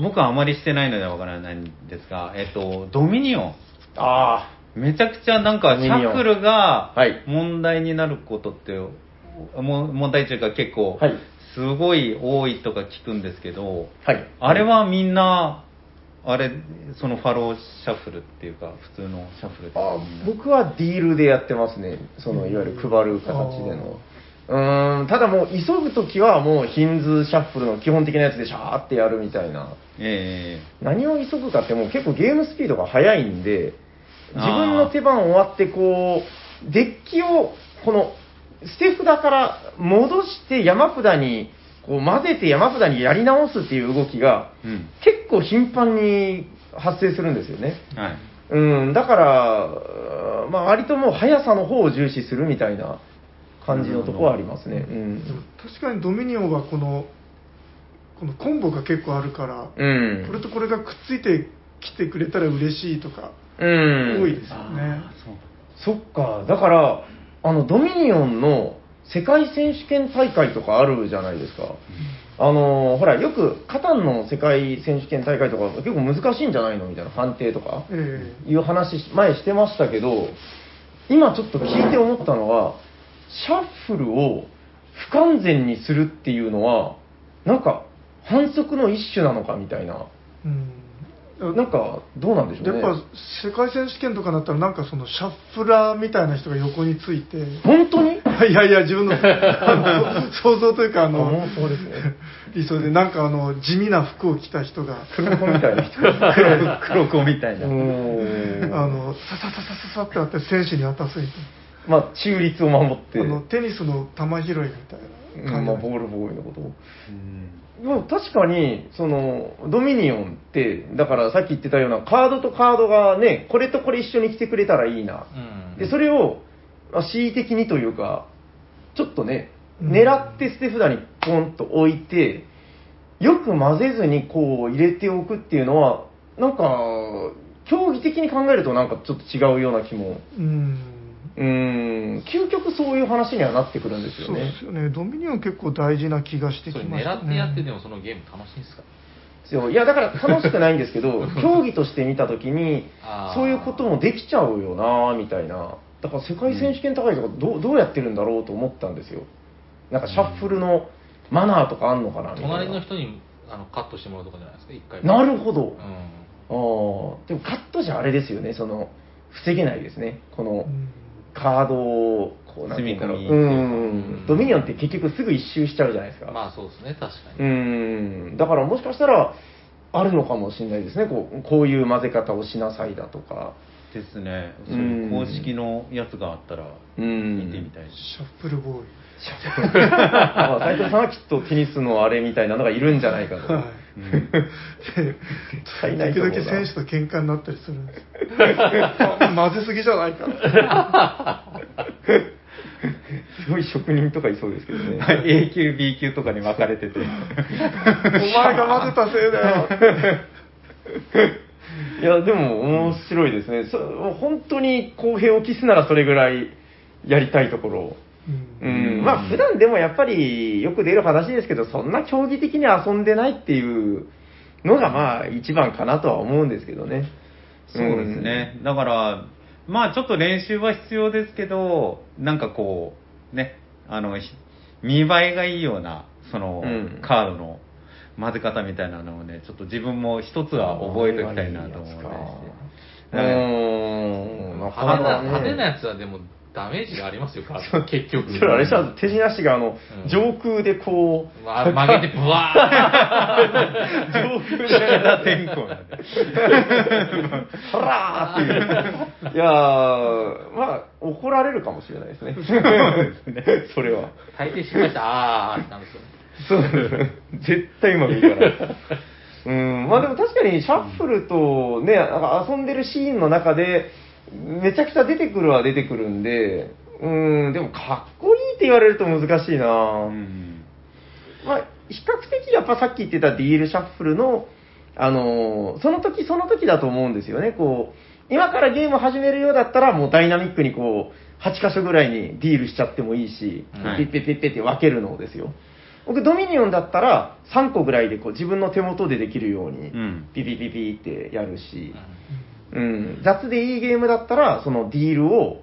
僕はあまりしてないのでわからないんですが、えっと、ドミニオン。あめちゃくちゃなんかシャッフルがはい問題になることって、も問題というか結構はいすごい多いとか聞くんですけど、あ、はい。あれはみんな、あれ、そのファローシャッフルっていうか、普通のシャッフルあ僕はディールでやってますね。その、いわゆる配る形での。うーん、ただもう急ぐときはもうヒンズシャッフルの基本的なやつでシャーってやるみたいな。え何を急ぐかってもう結構ゲームスピードが速いんで、自分の手番終わってこう、デッキをこの捨て札から戻して山札にこう混ぜて山札にやり直すっていう動きがえうん。結構頻繁に発生するんですよね。はい。うん、だから、まあ割ともう速さの方を重視するみたいな感じのとこはありますね。うんでも確かにドミニオンはこの、このコンボが結構あるから、うん。これとこれがくっついてきてくれたら嬉しいとか、うん。多いですよね。そう。そっか、だから、あの、ドミニオンの世界選手権大会とかあるじゃないですか。あの、ほら、よく、カタンの世界選手権大会とか結構難しいんじゃないのみたいな判定とか、えいう話、前してましたけど、今ちょっと聞いて思ったのは、シャッフルを不完全にするっていうのは、なんか、反則の一種なのかみたいな。えうんなんか、どうなんでしょうね。やっぱ世界選手権とかだったらなんかそのシャッフラーみたいな人が横について本当に？いやいや自分の <laughs> 想像というかああのそうですね理想でなんかあの地味な服を着た人が黒子みたいな人が。黒子みたいな。あのささささささってやって選手に渡すみたいまあ、中立を守って、なあのテニスの球拾いみたいな感じうんまあ、ボールボーイのことを。うんでも確かに、その、ドミニオンって、だからさっき言ってたようなカードとカードがね、これとこれ一緒に来てくれたらいいな。うんで、それを、まあ恣意的にというか、ちょっとね、うん狙って捨て札にポンと置いて、よく混ぜずにこう入れておくっていうのは、なんか、競技的に考えるとなんかちょっと違うような気も。うんうーん、究極そういう話にはなってくるんですよねそうで。すよねドミニオン結構大事な気がしてそれきましたね狙ってやってでもそのゲーム楽しいんですか？いや、だから楽しくないんですけど、<laughs> 競技として見たときにあー、そういうこともできちゃうよなみたいな。だから世界選手権大会とかどうどうやってるんだろうと思ったんですよ。なんかシャッフルのマナーとかあんのかなみたいな。隣の人にあのカットしてもらうとかじゃないですか一回なるほど。うんあーでもカットじゃあれですよね、その、防げないですね。このうんカードを、こうなんていうんだろう。ん。ドミニオンって結局すぐ一周しちゃうじゃないですか。まあそうですね確かうにん。だからもしかしたら、あるのかもしれないですね。こうこういう混ぜ方をしなさいだとか。ですね。うそうんいう公式のやつがあったら、うん。見てみたいです。シャッフルボーイまあ斉藤さんはきっとテニスのあれみたいなのがいるんじゃないかと。はいうんで時々選手と喧嘩になったりするんです混ぜ <laughs> すぎじゃないかすごい職人とかいそうですけどね。A 級、B 級とかに分かれてて。お前が混ぜたせいだよ <laughs> いや、でも面白いですね。そ本当に公平を期すならそれぐらいやりたいところ。ううん。ん、まあ普段でもやっぱりよく出る話ですけど、そんな競技的に遊んでないっていうのがまあ一番かなとは思うんですけどね。そうですね。だから、まあちょっと練習は必要ですけど、なんかこう、ね、あの、ひ見栄えがいいような、その、うん。カードの混ぜ方みたいなのをね、ちょっと自分も一つは覚えておきたいなと思うんですうー。ん、派手な派手なね。やつはでもダメージがありますよカード結局それあれじゃ手品師があの、うん上空でこう、まあ曲げてブワー上空下田で、天候なんで。ハラーっていう。いやー、まあ、怒られるかもしれないですね。そうですね。それは。大抵失敗したあーってなるんですよねそう絶対うまくいかない。うん、まあでも確かにシャッフルとね、なんか遊んでるシーンの中で、めちゃくちゃ出てくるは出てくるんで、うん、でもかっこいいって言われると難しいな、うん。まあ、比較的やっぱさっき言ってたディールシャッフルの、あのーその時その時だと思うんですよね。こう、今からゲーム始めるようだったらもうダイナミックにこう、8箇所ぐらいにディールしちゃってもいいし、はい。ピッピッピッピッって分けるのですよ。僕、ドミニオンだったら3個ぐらいでこう自分の手元でできるようにうん、ピピピピってやるし、うん、雑でいいゲームだったら、そのディールを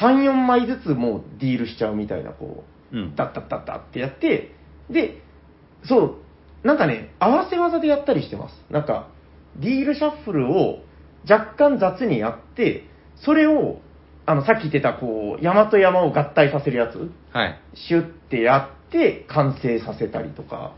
3、4枚ずつもうディールしちゃうみたいな、こう、うんダッダッダッダッってやって、で、そう、なんかね、合わせ技でやったりしてます。なんか、ディールシャッフルを若干雑にやって、それを、あの、さっき言ってた、こう、山と山を合体させるやつ、はい。シュッてやって完成させたりとか、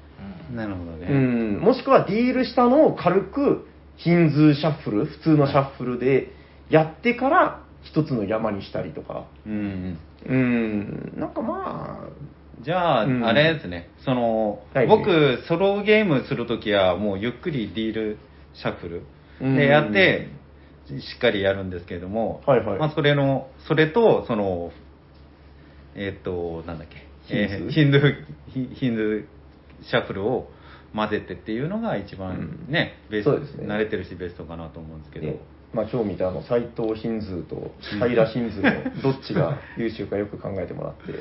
なるほどね。うん、もしくはディールしたのを軽くヒンズーシャッフル、普通のシャッフルでやってから一つの山にしたりとか、うん。うん、なんかまあ、じゃあ、うん。あれですね、その、はい。僕、ソロゲームするときは、もうゆっくりディールシャッフルうん。でやって、しっかりやるんですけれども、はいはい。まあ、それの、それと、その、えっ、と、なんだっけ、ヒンズー？えーヒンドゥヒンドゥーシャッフルを混ぜてっていうのが一番ね、ベースそうですね。慣れてるしベストかなと思うんですけど、でまあ、今日見たあの斎藤ヒンズーと平ヒンズーの <laughs> どっちが優秀かよく考えてもらって。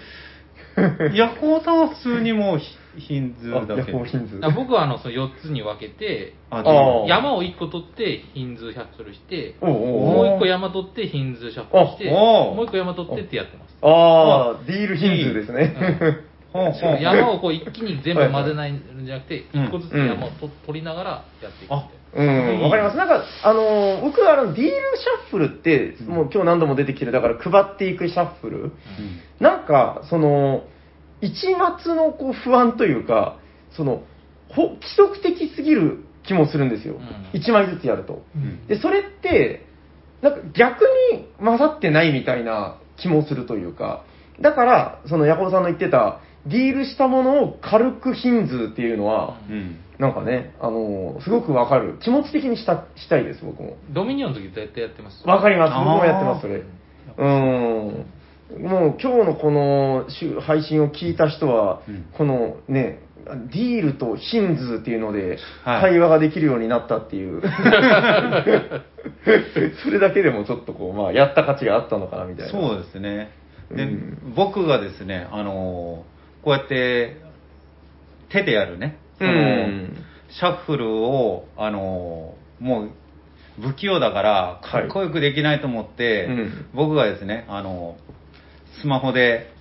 ヤコウさんは普通にもうヒヒンズだけヤコウヒ。僕はあのその4つに分けて、ああー。山を1個取ってヒンズーシャッフルして、おうおうもう1個山取ってヒンズーシャッフルして、あおう。もう1個山取ってってやってます。ああ、ディールヒンズーですね。山をこう一気に全部混ぜないんじゃなくて、うん1個ずつ山をと取りながらやっていくみたいな。うん、わかります。なんか、あのー僕はあの、ディールシャッフルって、もう今日何度も出てきてる、だから配っていくシャッフル。なんか、その、一抹のこう不安というか、その、ほ規則的すぎる気もするんですよ。うん一枚ずつやると。うんで、それって、なんか逆に混ざってないみたいな気もするというか、だから、そのヤコブさんの言ってた、ディールしたものを軽くヒンズーっていうのは、うんなんかね、あのーすごくわかる。気持ち的にしたしたいです、僕も。ドミニオンの時絶対やってます？わかります。僕もやってます、それ。うん。もう今日のこの週配信を聞いた人は、うんこのね、ディールとヒンズーっていうので、はい会話ができるようになったっていう。<laughs> それだけでもちょっとこう、まあ、やった価値があったのかなみたいな。そうですね。で、うん僕がですね、あのーこうやって手でやるね、そのうん。シャッフルを、あのーもう不器用だから、かっこよくできないと思って、うん。僕がですね、あのースマホで、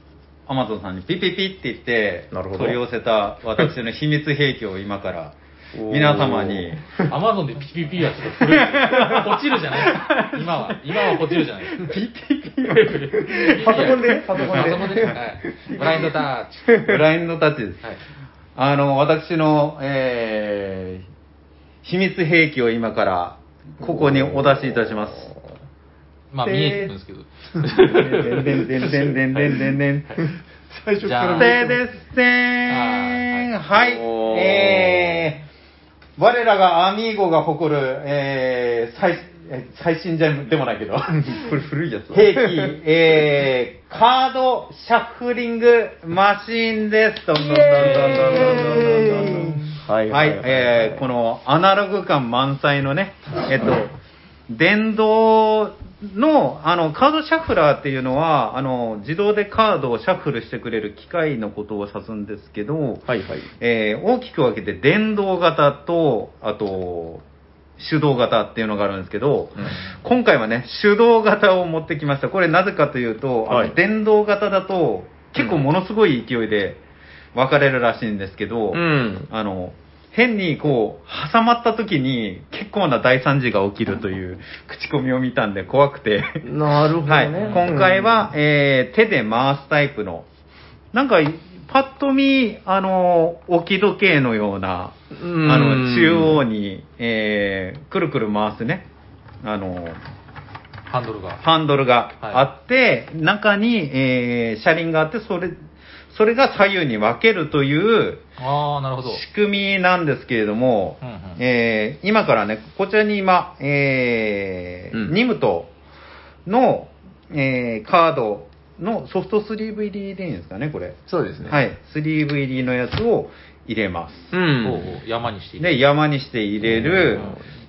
アマゾンさんにピッピッピッって言ってなるほど。取り寄せた私の秘密兵器を今から <laughs> おー。皆様に。<laughs> アマゾンでピピピはちょっと古い。落ちるじゃない今は。今は落ちるじゃないピピピ <laughs> パソコンで、パソコンで。パソコンで、ブラインドタッチ。ブラインドタッチです。あの、私の、えー、秘密兵器を今から、ここにお出しいたします。まあ、見えてるんですけど。でんでんでんでんでんでんでん。最初から。ですせーん。はい。えー、我らがアミーゴが誇る、えー、最、最新じゃでもないけど、<laughs> これ古いやつだ兵器、えー、カードシャッフリングマシーンです。どんどんどんどんどんどんどんどんどん。はいはい、えーこのアナログ感満載のね、えっと、電動の、あの、カードシャッフラーっていうのは、あの、自動でカードをシャッフルしてくれる機械のことを指すんですけど、はいはい。えー大きく分けて電動型と、あと、手動型っていうのがあるんですけど、今回はね、手動型を持ってきました。これなぜかというと、あのはい電動型だと、結構ものすごい勢いで分かれるらしいんですけど、うん。あの、変にこう、挟まった時に結構な大惨事が起きるという口コミを見たんで怖くて。なるほどはいね。。今回は、えー手で回すタイプの、なんか、パッと見、あの、置き時計のような、うんあの、中央に、えーくるくる回すね、あの、ハンドルが。ハンドルがあって、中に、えー車輪があって、それ、それが左右に分けるというああ、なるほど。仕組みなんですけれども、うんうんえー今からね、こちらに今、えーうんニムトの、えーカードのソフトスリーブ入りでいいんですかね、これ。そうですね。。はいい、スリーブ入りのやつを入れます。う。ん山にしていくで、山にして入れる。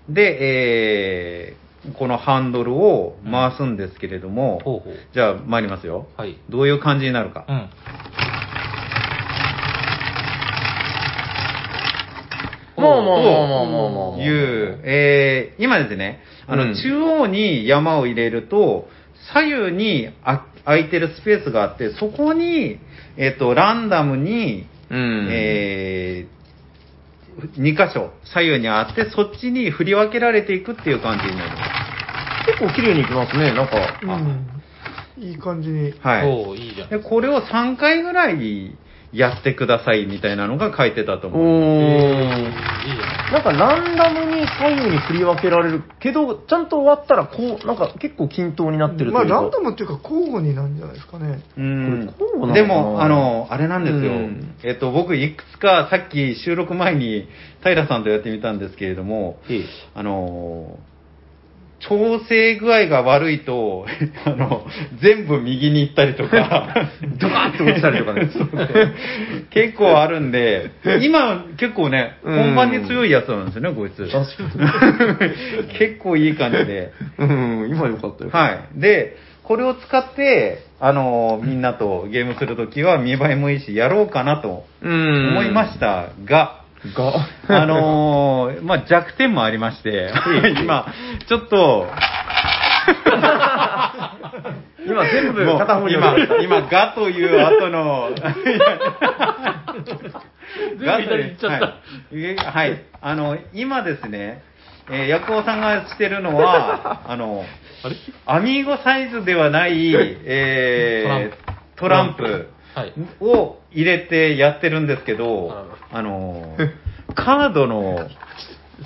で、えーこのハンドルを回すんですけれども、ほうほう。じゃあ参りますよ。はい。どういう感じになるか。うん。もうもうもうもうもうもう。いう、えー今ですね、あの、うん中央に山を入れると、左右にあ空いてるスペースがあって、そこに、えっ、と、ランダムに、うん。え2箇所、左右にあって、そっちに振り分けられていくっていう感じになりま結構綺麗にいきますね、なんか。うん、いい感じに。す。はい。いいじゃん。で、これを3回ぐらいやってくださいみたいなのが書いてたとお思う。いいー。じゃなんかランダムに左右に振り分けられるけど、ちゃんと終わったらこう、なんか結構均等になってるというか。まあ、ランダムっていうか、交互になんじゃないですかね。うんでも、あの、あれなんですよ。うんえっと、僕、いくつか、さっき収録前に、平さんとやってみたんですけれども、ええあの、調整具合が悪いと、<laughs> あの、全部右に行ったりとか、<laughs> ドカーッと落ちたりとかね <laughs> 結構あるんで、今、結構ね、うん本番に強いやつなんですよね、こいつ。確かに。結構いい感じで。うん、今よかったよ。はい。で、これを使って、あの、みんなとゲームするときは見栄えもいいし、やろうかなとうん。思いましたが、が、あのーまあ、弱点もありまして、今、ちょっと、<laughs> 今全部片方に今、今、がという後の、<laughs> 全部左行っちゃった。はいえはい。あの、今ですね、えー、ヤクオさんがしてるのは、<laughs> あの、あれ？アミーゴサイズではない、えートランプはい。を入れてやってるんですけど、あの、カードの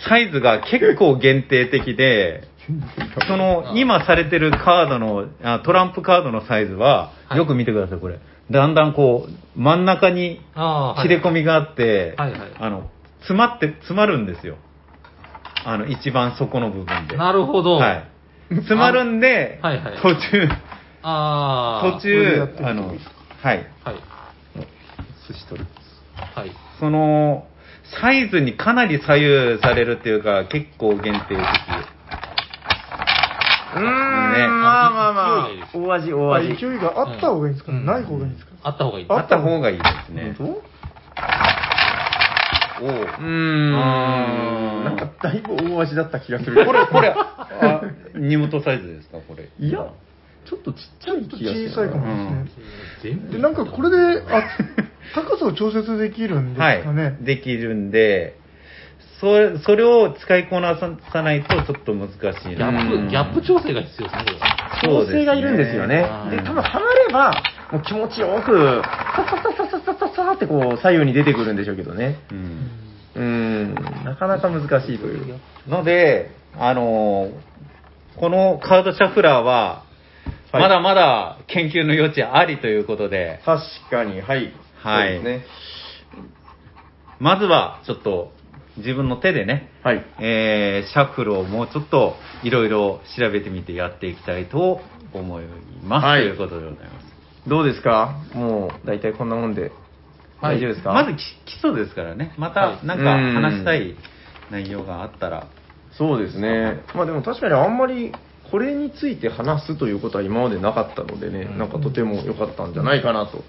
サイズが結構限定的で、<laughs> その、今されてるカードの、あトランプカードのサイズは、はいよく見てください、これ。だんだんこう、真ん中にああ、切れ込みがあって、はいはいあの、詰まって、詰まるんですよ。あの、一番底の部分で。なるほど。はい。詰まるんで、はいはい途中、ああ。途これでやって、みて中あの、はい。はい。寿司取る。はい。その、サイズにかなり左右されるっていうか、結構限定的。うーん、ねまあまあま勢いですあ、大味、大味。勢いがあった方がいいんですか、うんない方がいいんですか？あった方がいい。あった方がいいですね。本おうーん。あーなんかだいぶ大味だった気がする。これ、これ、<laughs> あ、荷物サイズですか、これ。いや、ちょっとちっちゃい気がする。小さいかもですね。うん、で、なんかこれで、あ、<laughs> 高さを調節できるんですかね。はい、できるんで、それそれを使いこなさないとちょっと難しいギャップ、うん、ギャップ調整が必要ですね、調整がいるんですよね。で、多分はまれば、もう気持ちよく、さささささささってこう、左右に出てくるんでしょうけどね。うん。うん、なかなか難しいという。ので、あの、このカードシャフラーは、はいまだまだ研究の余地ありということで、確かに、はい。はいそうですね。まずはちょっと自分の手でね、はい。えーシャッフルをもうちょっといろいろ調べてみてやっていきたいと思います。はいということでございます。どうですか？もう、大体こんなもんで。大丈夫ですか？まずき基礎ですからね、まはいたなんか話したい内容があったら、そうですね。まあでも確かにあんまり、これについて話すということは今までなかったのでね、なんかとても良かったんじゃないかなと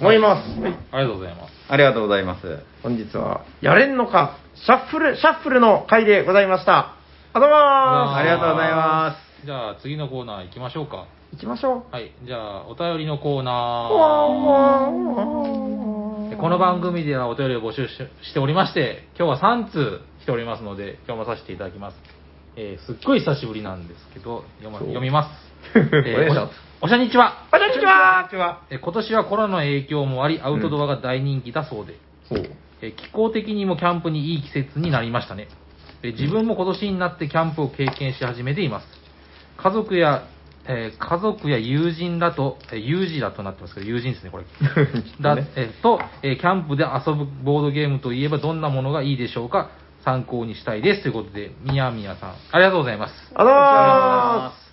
思います。はい。ありがとうございます。ありがとうございます。本日は、やれんのか、シャッフル、シャッフルの回でございました。ありがとうございま。ありがとうございますじゃあ次のコーナー行きましょうか。行きましょはい。じゃあ、お便りのコーう。ナわー。この番組ではお便りを募集ししておりまして、今日は3通来ておりますので、今日もさせていただきます。えーすっごい久しぶりなんですけど、読まそう読みます。<laughs> お願いしますおおしゃにちは。こんにちはこんにちは。えー今年はコロナの影響もあり、アウトドアが大人気だそうで、そう。えー気候的にもキャンプにいい季節になりましたね。えー自分も今年になってキャンプを経験し始めています。家族やえー家族や友人らと、えー友人らとなってますけど、友人ですね、これ。<laughs> だねえーと、えーキャンプで遊ぶボードゲームといえばどんなものがいいでしょうか参考にしたいです。ということで、みやみやさん、ありがとうございます。あらー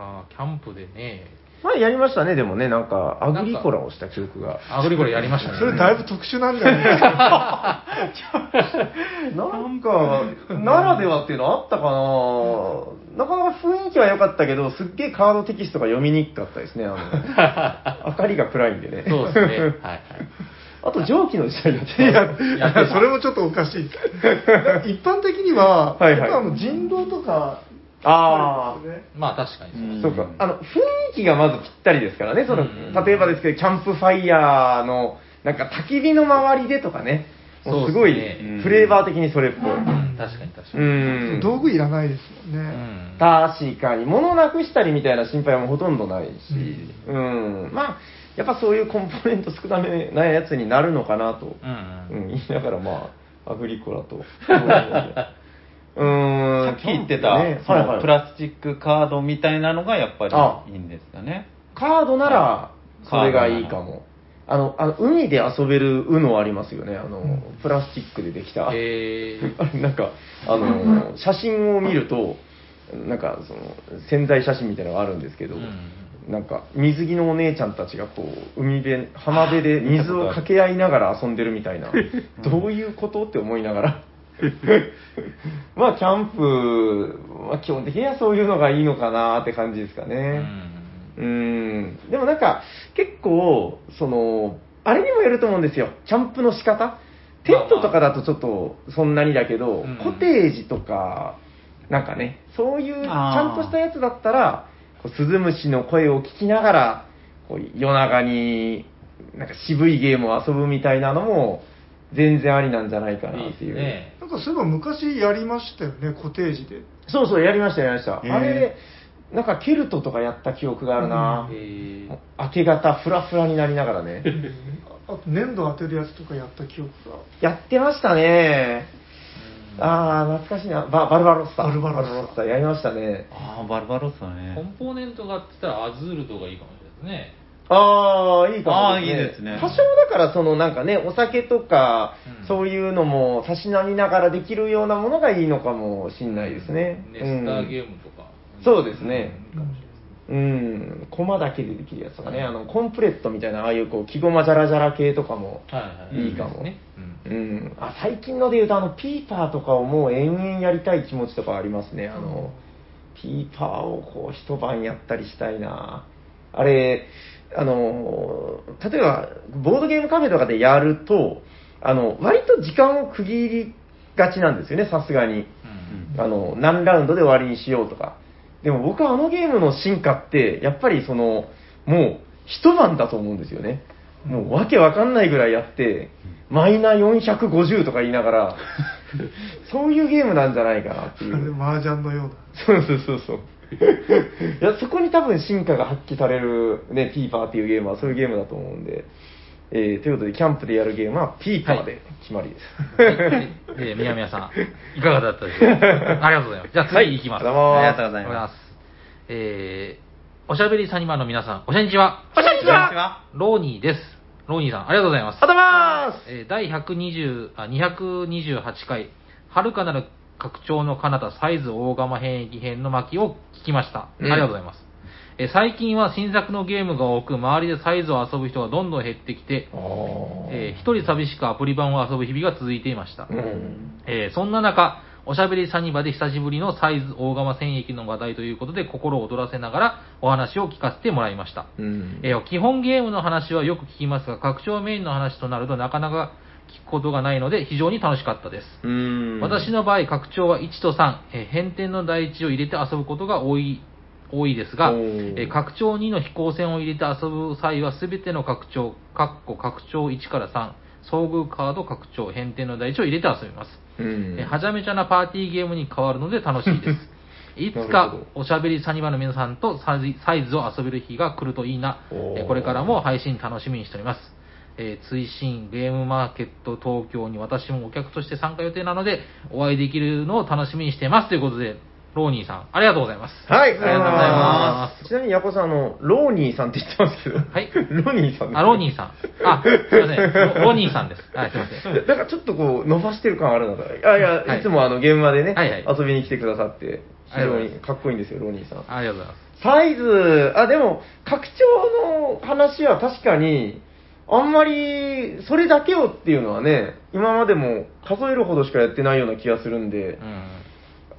あーキャンプでね、前やりましたね、でもね、なんか、アグリコラをした記憶が。アグリコラやりましたね。<laughs> それだいぶ特殊なんじゃないですか。<laughs> なんか、ならではっていうのあったかななかなか雰囲気は良かったけど、すっげえカードテキストが読みにくかったですね。あの <laughs> 明かりが暗いんでね。そうですね。はいはい。あと、蒸気の時代だった。いや、いや <laughs> それもちょっとおかしい。一般的には、はいはいやっぱあの人狼とか、あそうですよねまあ確かにそうか。あの、雰囲気がまずぴったりですからね。その、うん例えばですけど、キャンプファイヤーの、なんか焚き火の周りでとかね。もうすごい、ねフレーバー的にそれっぽい。うん確かに確かうに。ん。道具いらないですもんね。うん確かに、物なくしたりみたいな心配はもうほとんどないし、うん、まあ、やっぱそういうコンポーネント少なめなやつになるのかなと、うんうん。うん、言いながら、まあ、アグリコラと。うーん、さっき言ってた、ね。プラスチックカードみたいなのがやっぱあ。りいいんですかね。カードなら、それがいいかも。あの、あの海で遊べる UNO ありますよね。あの、プラスチックでできた。え <laughs> なんか、あの、写真を見ると、なんか、その、潜在写真みたいなのがあるんですけど、うんなんか、水着のお姉ちゃんたちがこう、海辺、浜辺で水を掛け合いながら遊んでるみたいな、<laughs> どういうことって思いながら。<laughs> まあ、キャンプ、まあ、基本的にはそういうのがいいのかなって感じですかうね。んうん。でもなんか、結構、その、あれにもよると思うんですよ。キャンプの仕方。テントとかだとちょっとそんなにだけど、うんコテージとか、なんかね、そういうちゃんとしたやつだったら、こうスズムシの声を聞きながら、こう夜中になんか渋いゲームを遊ぶみたいなのも、全然ありなんじゃないかなっていう。すね。なんかそういえば昔やりましたよね、コテージで。そうそう、やりました、やりました。あれ、なんかケルトとかやった記憶があるな、えー明け方、フラフラになりながらね。<laughs> あと粘土当てるやつとかやった記憶が。やってましたね。あー、懐かしいな。ババルバロッサ。バルバロッサやりましたね。ああ、バルバロッサコね。ンポーネントがって言ったらアズールとかいいかもしれないですね。あー、いいかもあーいいですね多少だから、そのなんかね、お酒とか、うんそういうのもたしなみながらできるようなものがいいのかもしんないですね。ネスターゲム。ームとか。そうですねうんいいかもしれないですうん、コマだけでできるやつとかね、あの、コンプレットみたいな、ああいうこう、木駒ジャラジャラ系とかも、はいはい。いいかもね。うんうん、あ最近ので言うと、あの、ピーパーとかをもう延々やりたい気持ちとかありますね。あの、ピーパーをこう、一晩やったりしたいな。あれ、あの、例えば、ボードゲームカフェとかでやると、あの、割と時間を区切りがちなんですよね、さすがに。うんあの、何ラウンドで終わりにしようとか。でも僕はあのゲームの進化って、やっぱりその、もう一晩だと思うんですよね。もうわけわかんないぐらいやって、マイナ450とか言いながら、<laughs> そういうゲームなんじゃないかなっていあれ、う。麻雀のような。そうそうそうそう。いや、そこに多分進化が発揮される、ね、ピーパーっていうゲームはそういうゲームだと思うんで。えーということで、キャンプでやるゲームはピーパーで決まりです。はいえー、宮宮さん、いかがだったでしょうか？<laughs> ありがとうございます。じゃあ次行きます。はいありがとうございます。す。えー、おしゃべりサニマの皆さん、おしゃにちは。おしゃにちはこんにちはローニーです。ローニーさん、ありがとうございます。ありがとうございますえー第120あ228回、遥かなる拡張の彼方サイズ大釜変役編の巻を聞きました。あうんりがとうございます。えー最近は新作のゲームが多く、周りでサイズを遊ぶ人がどんどん減ってきて、えー一人寂しくアプリ版を遊ぶ日々が続いていました。うんえーそんな中、おしゃべりサニバで久しぶりのサイズ大釜戦役の話題ということで心を躍らせながらお話を聞かせてもらいました。うんえー基本ゲームの話はよく聞きますが、拡張メインの話となるとなかなか聞くことがないので非常に楽しかったです。うん私の場合、拡張は1と3、えー変転の第一を入れて遊ぶことが多い多いですが、えー拡張2の飛行船を入れて遊ぶ際は全ての拡張、括弧拡張1から3、遭遇カード拡張、変転の第一を入れて遊びます。うんえーはちゃめちゃなパーティーゲームに変わるので楽しいです。<laughs> いつかおしゃべりサニバの皆さんとサイズを遊べる日が来るといいな。えーこれからも配信楽しみにしております。えー追伸ゲームマーケット東京に私もお客として参加予定なので、お会いできるのを楽しみにしています。ということで、ローニーさん、ありがとうございます。はい、ありがとうございますちなみに、ヤコさん、あの、ローニーさんって言ってますけど。はいローニーさんですあ、ローニーさん。あ、すいません。ロロニーさんです。はい、すいません。だからちょっとこう、伸ばしてる感あるなと。あいや、はいいつもあの、現場でね、はいはい遊びに来てくださって、非常にかっこいいんですよ、ローニーさん。ありがとうございます。サイズ、あ、でも、拡張の話は確かに、あんまり、それだけをっていうのはね、今までも数えるほどしかやってないような気がするんでう、ん。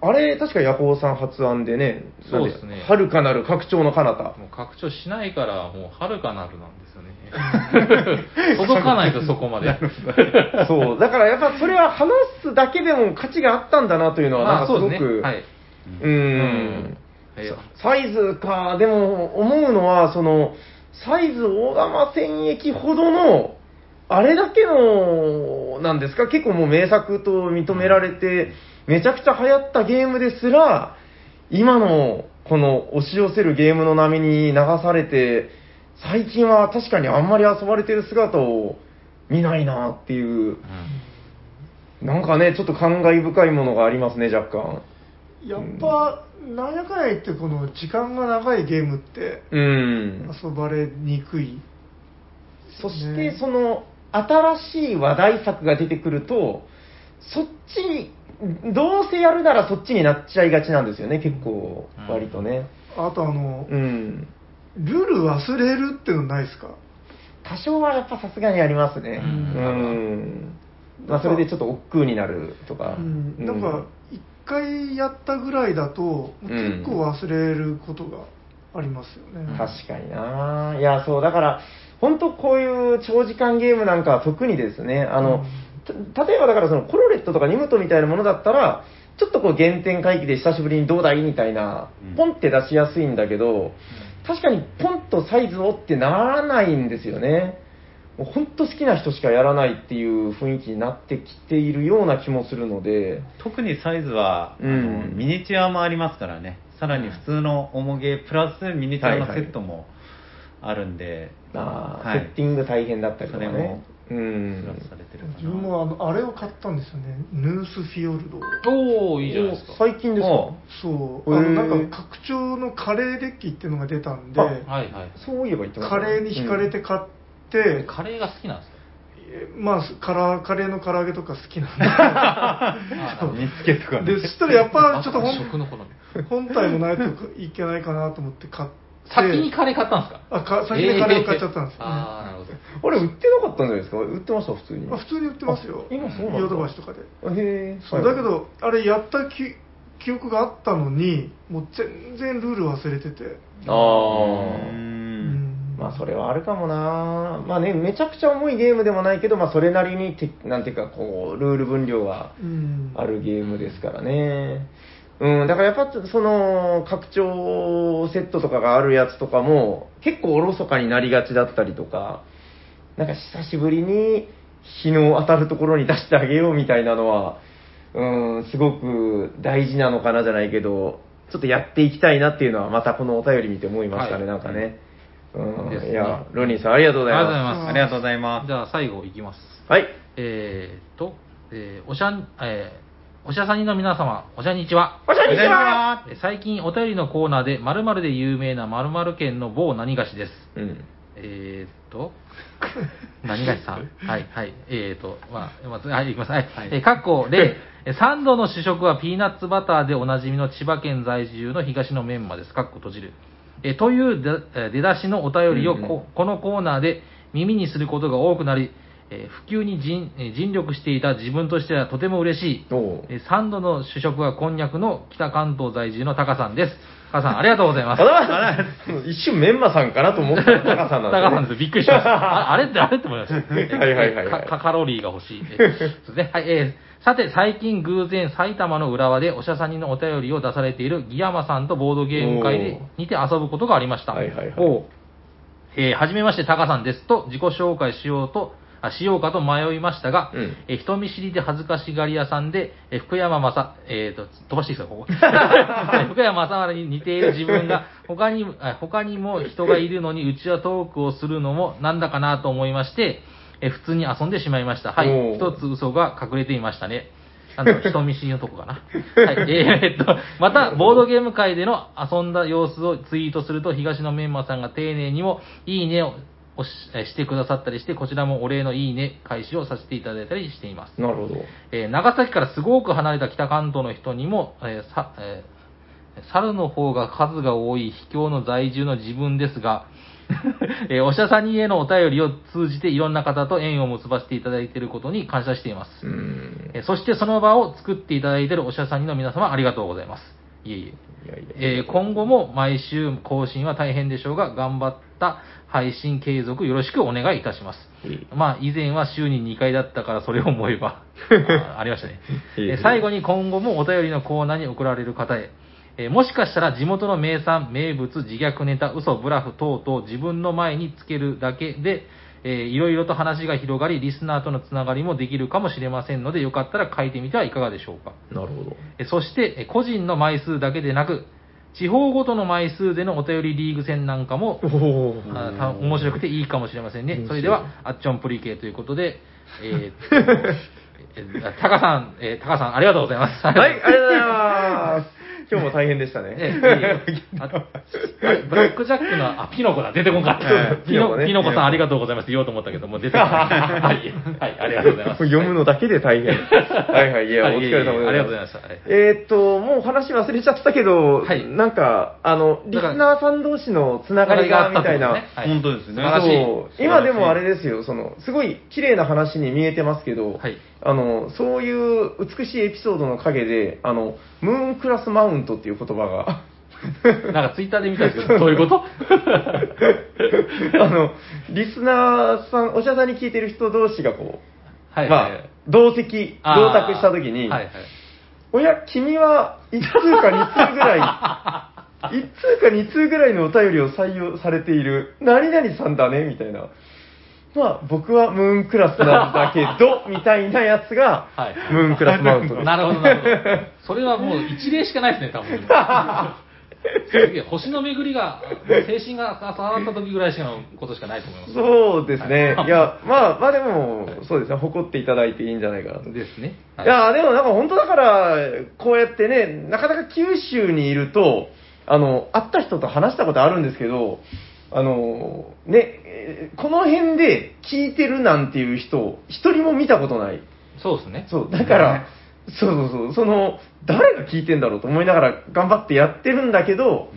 あれ、確かヤコウさん発案でね、そうですねなん遥かなる拡張の彼方。もう拡張しないから、もう、はるかなるなんですよね。<laughs> 届かないと、そこまで。そう、だからやっぱそれは話すだけでも価値があったんだなというのは、なんかすごく、そうですね。はい。うーん、いやサイズか、でも思うのは、その、サイズ大玉戦役ほどの、あれだけの、なんですか、結構もう名作と認められて、めちゃくちゃ流行ったゲームですら、今のこの押し寄せるゲームの波に流されて、最近は確かにあんまり遊ばれてる姿を見ないなっていう、なんかね、ちょっと感慨深いものがありますね、若干。やっぱ、なんやかんや言って、この時間が長いゲームってうん。遊ばれにくい。そして、その、新しい話題作が出てくると、そっちに、どうせやるならそっちになっちゃいがちなんですよね、結構、うん割とね。あとあの、うん。ルール忘れるっていうのないですか？多少はやっぱさすがにありますね。ううんん。まあ、それでちょっと億劫になるとか。うんうなんか、一回やったぐらいだと、結構忘れることがありますよね。確かにな。いや、そう、だから、本当こういう長時間ゲームなんかは特にですね、あの、た例えばだからそのコロレットとかニムトみたいなものだったら、ちょっとこう原点回帰で久しぶりにどうだいみたいなうん、ポンって出しやすいんだけど、確かにポンとサイズをってならないんですよね。もう本当好きな人しかやらないっていう雰囲気になってきているような気もするので、特にサイズは、あうん。のミニチュアもありますからね、さらに普通の重ゲープラスミニチュアのセットもあるんで、あーはい。セッティング大変だったりとかねうプラんス。されてるか自分な。もあのあれを買ったんですよね。ヌースフィヨルド。おー、いいじゃないですか。最近ですか？おそう。あの、なんか拡張のカレーデッキっていうのが出たんで、あはいはい。そういえば言ってましたカレーに惹かれて買って、カレーが好きなんですか？えまあ、カラカレーの唐揚げとか好きなんあ見つけとかねで。で、そしたらやっぱちょっとほん食の好み。本体もないといけないかなと思って買って、先にカレー買ったんですか？あか先にカレーを買っちゃったんですよね。ああ、なるほど。あれ、売ってなかったんじゃないですか？売ってました、普通に。あ普通に売ってますよ。あ今そうなんだヨドバシとかで。へえ。そうだけど、あれやったき記憶があったのに、もう全然ルール忘れてて。あうあ。んまあ、それはあるかもな。まあね、めちゃくちゃ重いゲームでもないけど、まあ、それなりにて、なんていうか、こう、ルール分量はうん。あるゲームですからね。うん、だからやっぱ、その、拡張セットとかがあるやつとかも、結構おろそかになりがちだったりとか、なんか久しぶりに日の当たるところに出してあげようみたいなのは、うん、すごく大事なのかなじゃないけど、ちょっとやっていきたいなっていうのは、またこのお便り見て思いましたね、はいなんかね。うん、いや、ロニーさんありがとうございます。ありがとうございますありがとうございます。じゃあ最後いきます。はい。えーと、えーおしゃん、えーおしゃさにの皆様、おしゃにちは。おしゃにちはえー最近お便りのコーナーで〇〇で有名な〇〇県の某何菓子です。うん。えーと、何菓子さん？<laughs> はい、はい。えーと、まあ、まず、はい、いきます。はい。えー、かっこ例、えーサンドの主食はピーナッツバターでおなじみの千葉県在住の東のメンマです。かっこ閉じる。えーというでえー出だしのお便りをこ,、うんうんこのコーナーで耳にすることが多くなり、えー普及に尽えー尽力していた自分としてはとても嬉しい。えーサンドの主食はこんにゃくの北関東在住のタカさんです。タカさん、ありがとうございます。あ <laughs> ら一瞬メンマさんかなと思ったらタカさんなんですね。タカさんです。びっくりしました。<laughs> ああれってあれって思いました。はいはいはいはいかカロリーが欲しい。ですね。はい、えーさて、最近偶然埼玉の浦和でおしゃさんにのお便りを出されているギヤマさんとボードゲーム会でにて遊ぶことがありました。はいはいはいえーはじめまして、タカさんですと自己紹介しようと、あしようかと迷いましたが、うんえー人見知りで恥ずかしがり屋さんで、えー福山正、えーと、飛ばしていいですか、ここ。<laughs> 福山雅治に似ている自分が、他に、あ他にも人がいるのに、うちはトークをするのもなんだかなと思いまして、えー普通に遊んでしまいました。はい。一つ嘘が隠れていましたね。なんだろう、人見知りのとこかな。はい。えーっと、また、ボードゲーム界での遊んだ様子をツイートすると、東のメンマさんが丁寧にも、いいねを押しえしてくださったりして、こちらもお礼のいいね開始をさせていただいたりしています。なるほど。えー長崎からすごく離れた北関東の人にも、えーさえー猿の方が数が多い秘境の在住の自分ですが、<laughs> えーおしゃさんにへのお便りを通じていろんな方と縁を結ばせていただいていることに感謝しています。うん。えーそしてその場を作っていただいているおしゃさんにの皆様ありがとうございます。いえいえ。いやいやえー今後も毎週更新は大変でしょうが、頑張った配信継続よろしくお願いいたします。まあ、以前は週に2回だったからそれを思えば、<laughs> あありましたね。最後に今後もお便りのコーナーに送られる方へ、えーもしかしたら地元の名産、名物、自虐ネタ、嘘、ブラフ等々自分の前につけるだけで、えーいろいろと話が広がり、リスナーとのつながりもできるかもしれませんので、よかったら書いてみてはいかがでしょうか。なるほど。えそして、え個人の枚数だけでなく、地方ごとの枚数でのお便りリーグ戦なんかもあた面白くていいかもしれませんねそれでは、あっちょんプリケということで、えータカさん、えータカさん、ありがとうございます。はい、ありがとうございます。今日も大変でしたね。ええいい <laughs> ああれブラックジャックの、あ、ピノコだ、出てこんかった。ピノコね。ピノコさん、ありがとうございます。言おうと思ったけど、もう出てこない。<laughs> はい、はい、ありがとうございます。読むのだけで大変。はい。はい、いや、はいお疲れ様です。ありがとうございました。はい。えーっと、もう話忘れちゃったけど、はい。なんか、あの、リスナーさん同士のつながりが、みたいな。はい。本当ですね。そう。今でもあれですよ、その、すごい綺麗な話に見えてますけど、はいあの、そういう美しいエピソードの陰で、あの、ムーンクラスマウントっていう言葉が、なんかツイッターで見たんですけど、<laughs> どういうこと？<laughs> あの、リスナーさん、おしゃさんに聞いてる人同士がこう、はい、まはいあ、同席、同卓したときに、はいはい。おや、君は1通か2通ぐらい、<laughs> 1通か2通ぐらいのお便りを採用されている、何々さんだね、みたいな。まあ、僕はムーンクラスなんだけど、みたいなやつがはい、ムーンクラスマウントです。なるほど、なるほど。それはもう一例しかないですね、多分。すげえ、星の巡りが、精神が触った時ぐらいしかのことしかないと思います。そうですね。はいいや、まあ、まあでも、そうですね、誇っていただいていいんじゃないかなと。ですね。いや、でもなんか本当だから、こうやってね、なかなか九州にいると、あの、会った人と話したことあるんですけど、あの、ね、えーこの辺で聞いてるなんていう人、一人も見たことない。そうですね。そう、だから、そうそうそう、その、誰が聞いてんだろうと思いながら頑張ってやってるんだけど、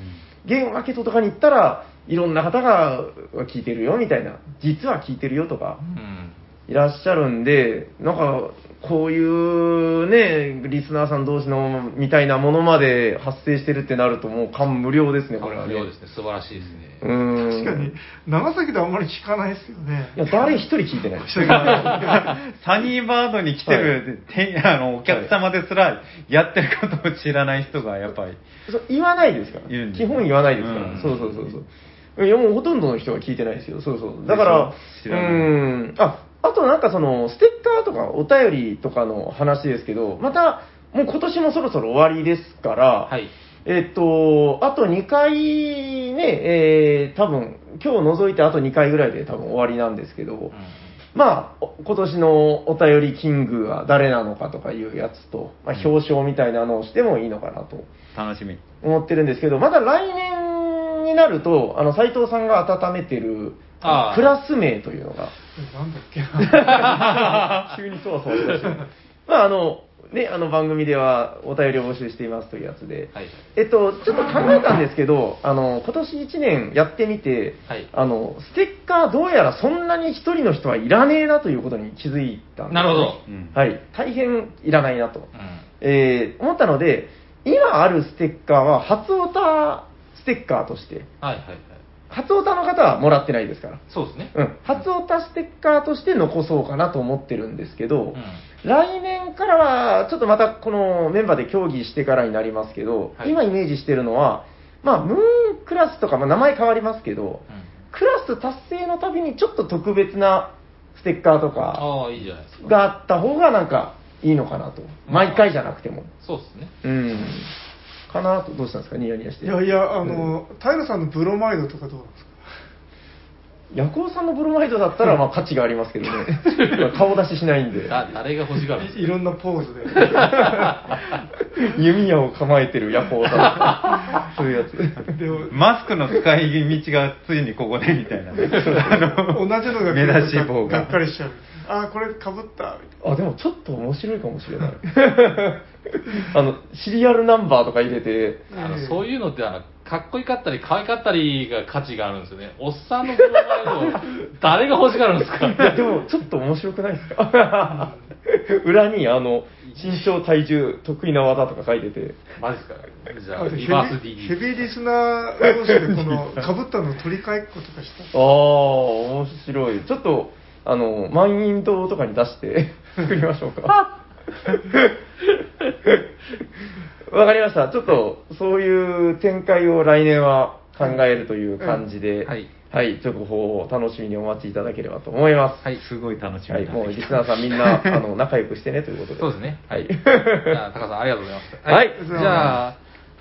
ゲームマーケットとかに行ったら、いろんな方が聞いてるよみたいな、実は聞いてるよとか、うん。いらっしゃるんで、なんか、こういうね、リスナーさん同士のみたいなものまで発生してるってなると、もう感無量ですね、これはね。無料ですね。素晴らしいですね。うーん。確かに、長崎であんまり聞かないですよね。いや、誰一人聞いてない。<laughs> サニーバードに来てる、てあのお客様ですら、やってることを知らない人がやっぱり、そう言わないですから。言うんです基本言わないですから。うんそうそうそうそう。いや、もうほとんどの人が聞いてないですよ。そうそう。だから、知らないうーん。あ、あとなんかその、ステッカーとかお便りとかの話ですけど、また、もう今年もそろそろ終わりですから、はい。えっと、あと2回ね、えー、多分、今日除いてあと2回ぐらいで多分終わりなんですけど、うんまあ、お今年のお便りキングは誰なのかとかいうやつと、まあ、表彰みたいなのをしてもいいのかなと楽しみ。思ってるんですけど、まだ来年になると、あの、斉藤さんが温めてる、クラス名というのが、なんだっけな。<laughs> 急にそわそわしだして。まあ、あの、ね、あの番組ではお便りを募集していますというやつで、はい。えっと、ちょっと考えたんですけど、あの、今年1年やってみて、はいあの、ステッカーどうやらそんなに一人の人はいらねえなということに気づいたんです、なるほど。うんはい。大変いらないなと。うん。えー思ったので、今あるステッカーは、初オタステッカーとして、はいはいはい。初オタの方はもらってないですから。そうですね。うん。初オタステッカーとして残そうかなと思ってるんですけど、うん。来年からは、ちょっとまたこのメンバーで協議してからになりますけど、はい今イメージしてるのは、まあ、ムーンクラスとか、まあ、名前変わりますけど、うんクラス達成のたびにちょっと特別なステッカーとかああ、いいじゃないですか。があった方がなんかいいのかなと。毎回じゃなくても。そうですね。うん。かなと、どうしたんですか？ニヤニヤして。いやいや、あの、平さんのブロマイドとかどうなんですか？ヤコウさんのブロマイドだったら、まあ価値がありますけどね。<laughs> 顔出ししないんで。だ誰が欲しがるんですいろんなポーズで。<laughs> 弓矢を構えてるヤコウさん。<laughs> そういうやつ。でもマスクの使い道がついにここでみたいなね。あの同じのが来目出し帽ががっ。かりしちゃう。あー、これかぶった。みたいあ、でもちょっと面白いかもしれない。<laughs> あの、シリアルナンバーとか入れて、あのそういうのってあのかっこよかったり可愛かったりが価値があるんですよね <laughs> おっさんのブロマイドを誰が欲しがるんですか？いや、でも、ちょっと面白くないですか？<laughs> 裏に、あの、身長、体重、得意な技とか書いてて、マジですか？じゃな。あリバースーヘ DD ビーリスナー同士でこのかぶったの取り替えっことかした。ああ、面白い。ちょっと、あの、満員堂とかに出して <laughs> 作りましょうか。<laughs> わかりました。ちょっと、そういう展開を来年は考えるという感じで、はい。はい、続報を楽しみにお待ちいただければと思います。はい。すごい楽しみはい、だもうリスナーさんみんな、<laughs> あの、仲良くしてねということで。そうですね。はい。じゃあ高さんありがとうございますはい。じゃあ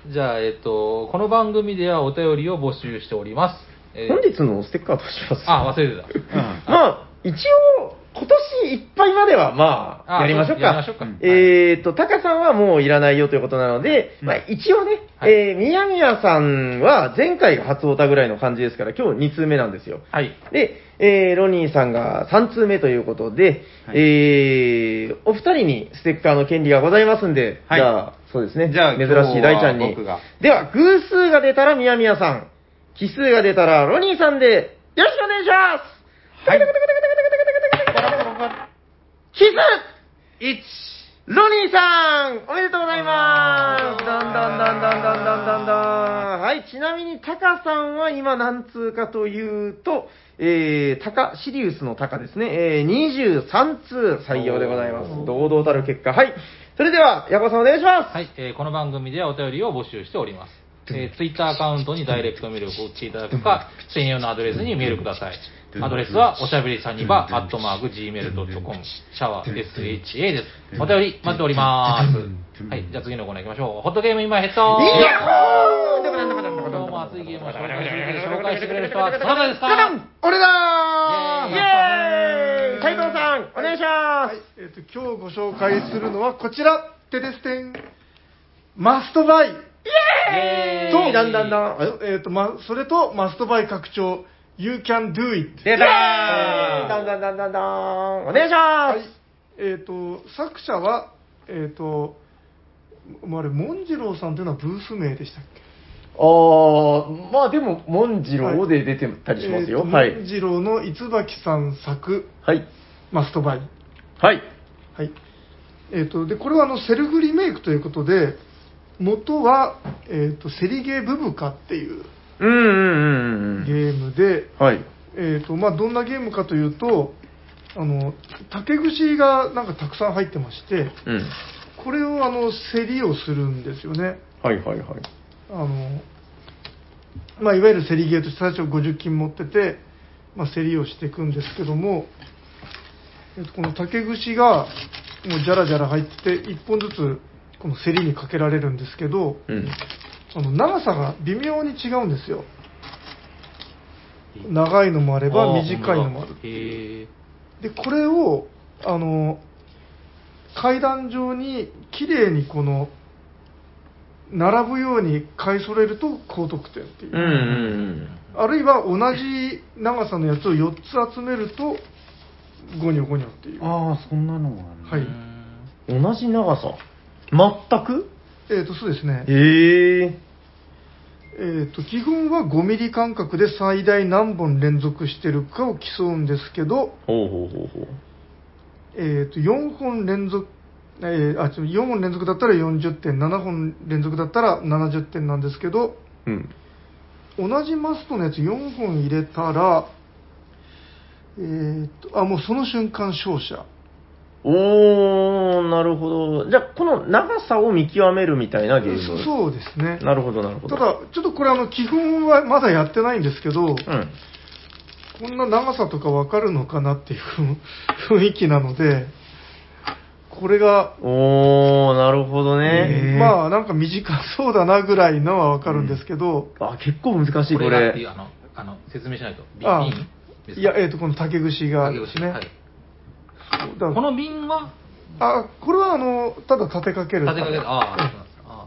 じゃあえっとこの番組ではお便りを募集しております、えー本日のステッカーどうします。あ忘れてた。うんまあ、一応、今年いっぱいまでは、まあ、あやりましょうか。やりましょうか。えーと、タカさんはもういらないよということなので、うんまあ一応ね、はい。えー、宮宮さんは前回が初オタぐらいの感じですから、今日2通目なんですよ。はい。で、えー、ロニーさんが3通目ということで、はい。えー、お二人にステッカーの権利がございますんで、はい。じゃあ、そうですね。じゃあ珍しい大ちゃんに。今日は僕が。では、偶数が出たら宮宮さん、奇数が出たらロニーさんで、よろしくお願いしますはいキス !1! ロニーさんおめでとうございますだんだんだんだんだんだんだんだんはい、ちなみにタカさんは今何通かというと、えー、タカ、シリウスのタカですね、えー、23通採用でございます。堂々たる結果。はい。それでは、ヤコさんお願いします。はい、えーこの番組ではお便りを募集しております。えー、ツイッターアカウントにダイレクトメールを送っていただくか、専用のアドレスにメールください。アドレスは、おしゃべりサニバ、アットマーク、gmail.com、シャワー、SHA です。お便り待っております。はい、じゃあ次のコーナー行きましょう。ホットゲーム今ヘッドいやっほーどうも熱いゲームを紹介してくれる人はどなたですか俺だーイェーイ斉藤さん、お願いしまはい、えっ、と、今日ご紹介するのはこちら。テレステン。マストバイ。す。イエーイとだんだんだん。えっ、と、ま、それと、マストバイ拡張。You can do it。出イエーイだんただんだんだんだん。お願いしはいます。。えっ、と、作者は、えっ、と、もうあれ、モンジローさんというのはブース名でしたっけ？あー、まあでも、モンジローで出てたりしますよ。えーとはいモン。ジローの椿さん作、はい。マストバイ。はい。はい。えっ、と、で、これはあの、セルフリメイクということで、元は、えっ、と、セリゲーブブカっていううんうんうんうんゲームで、はい。えっ、と、まあ、どんなゲームかというと、あの、竹串がなんかたくさん入ってまして、うん。これをあの、競りをするんですよね。はいはいはい。あの、まあ、いわゆる競りゲーとして最初50金持ってて、まあ、競りをしていくんですけども、えっと、この竹串がもうジャラジャラ入ってて、1本ずつこの競りにかけられるんですけど、うん。あの長さが微妙に違うんですよ。長いのもあれば短いのもある。へで、これを、あの、階段状に綺麗にこの、並ぶように買い揃えると高得点っていう。うんうんあるいは同じ長さのやつを4つ集めると、ゴニョゴニョっていう。ああ、そんなのがあるはいうん。同じ長さ？全く？えっ、と、そうですね。へえ。えっ、と、基本は5ミリ間隔で最大何本連続してるかを競うんですけど、ほうほうほうほう。えっ、と、4本連続、えーあ、ちょ4本連続だったら40点、7本連続だったら70点なんですけど、うん。同じマストのやつ4本入れたら、えーと、あ、もうその瞬間勝者。おー、なるほど。じゃあ、この長さを見極めるみたいなゲーム。そそうですね。なるほど、なるほど。ただ、ちょっとこれあの、基本はまだやってないんですけど、うん。こんな長さとかわかるのかなっていう <laughs> 雰囲気なので、これが、おー、なるほどね。まあなんか短そうだなぐらいのはわかるんですけど、あ、結構難しい、これこれ。あのあの説明しないと。ビあビンですか？いや、えっ、と、この竹串がですね。はい。この瓶は？あ、これはあの、ただ立てかける。立てかける。ああ、そうなんえですああ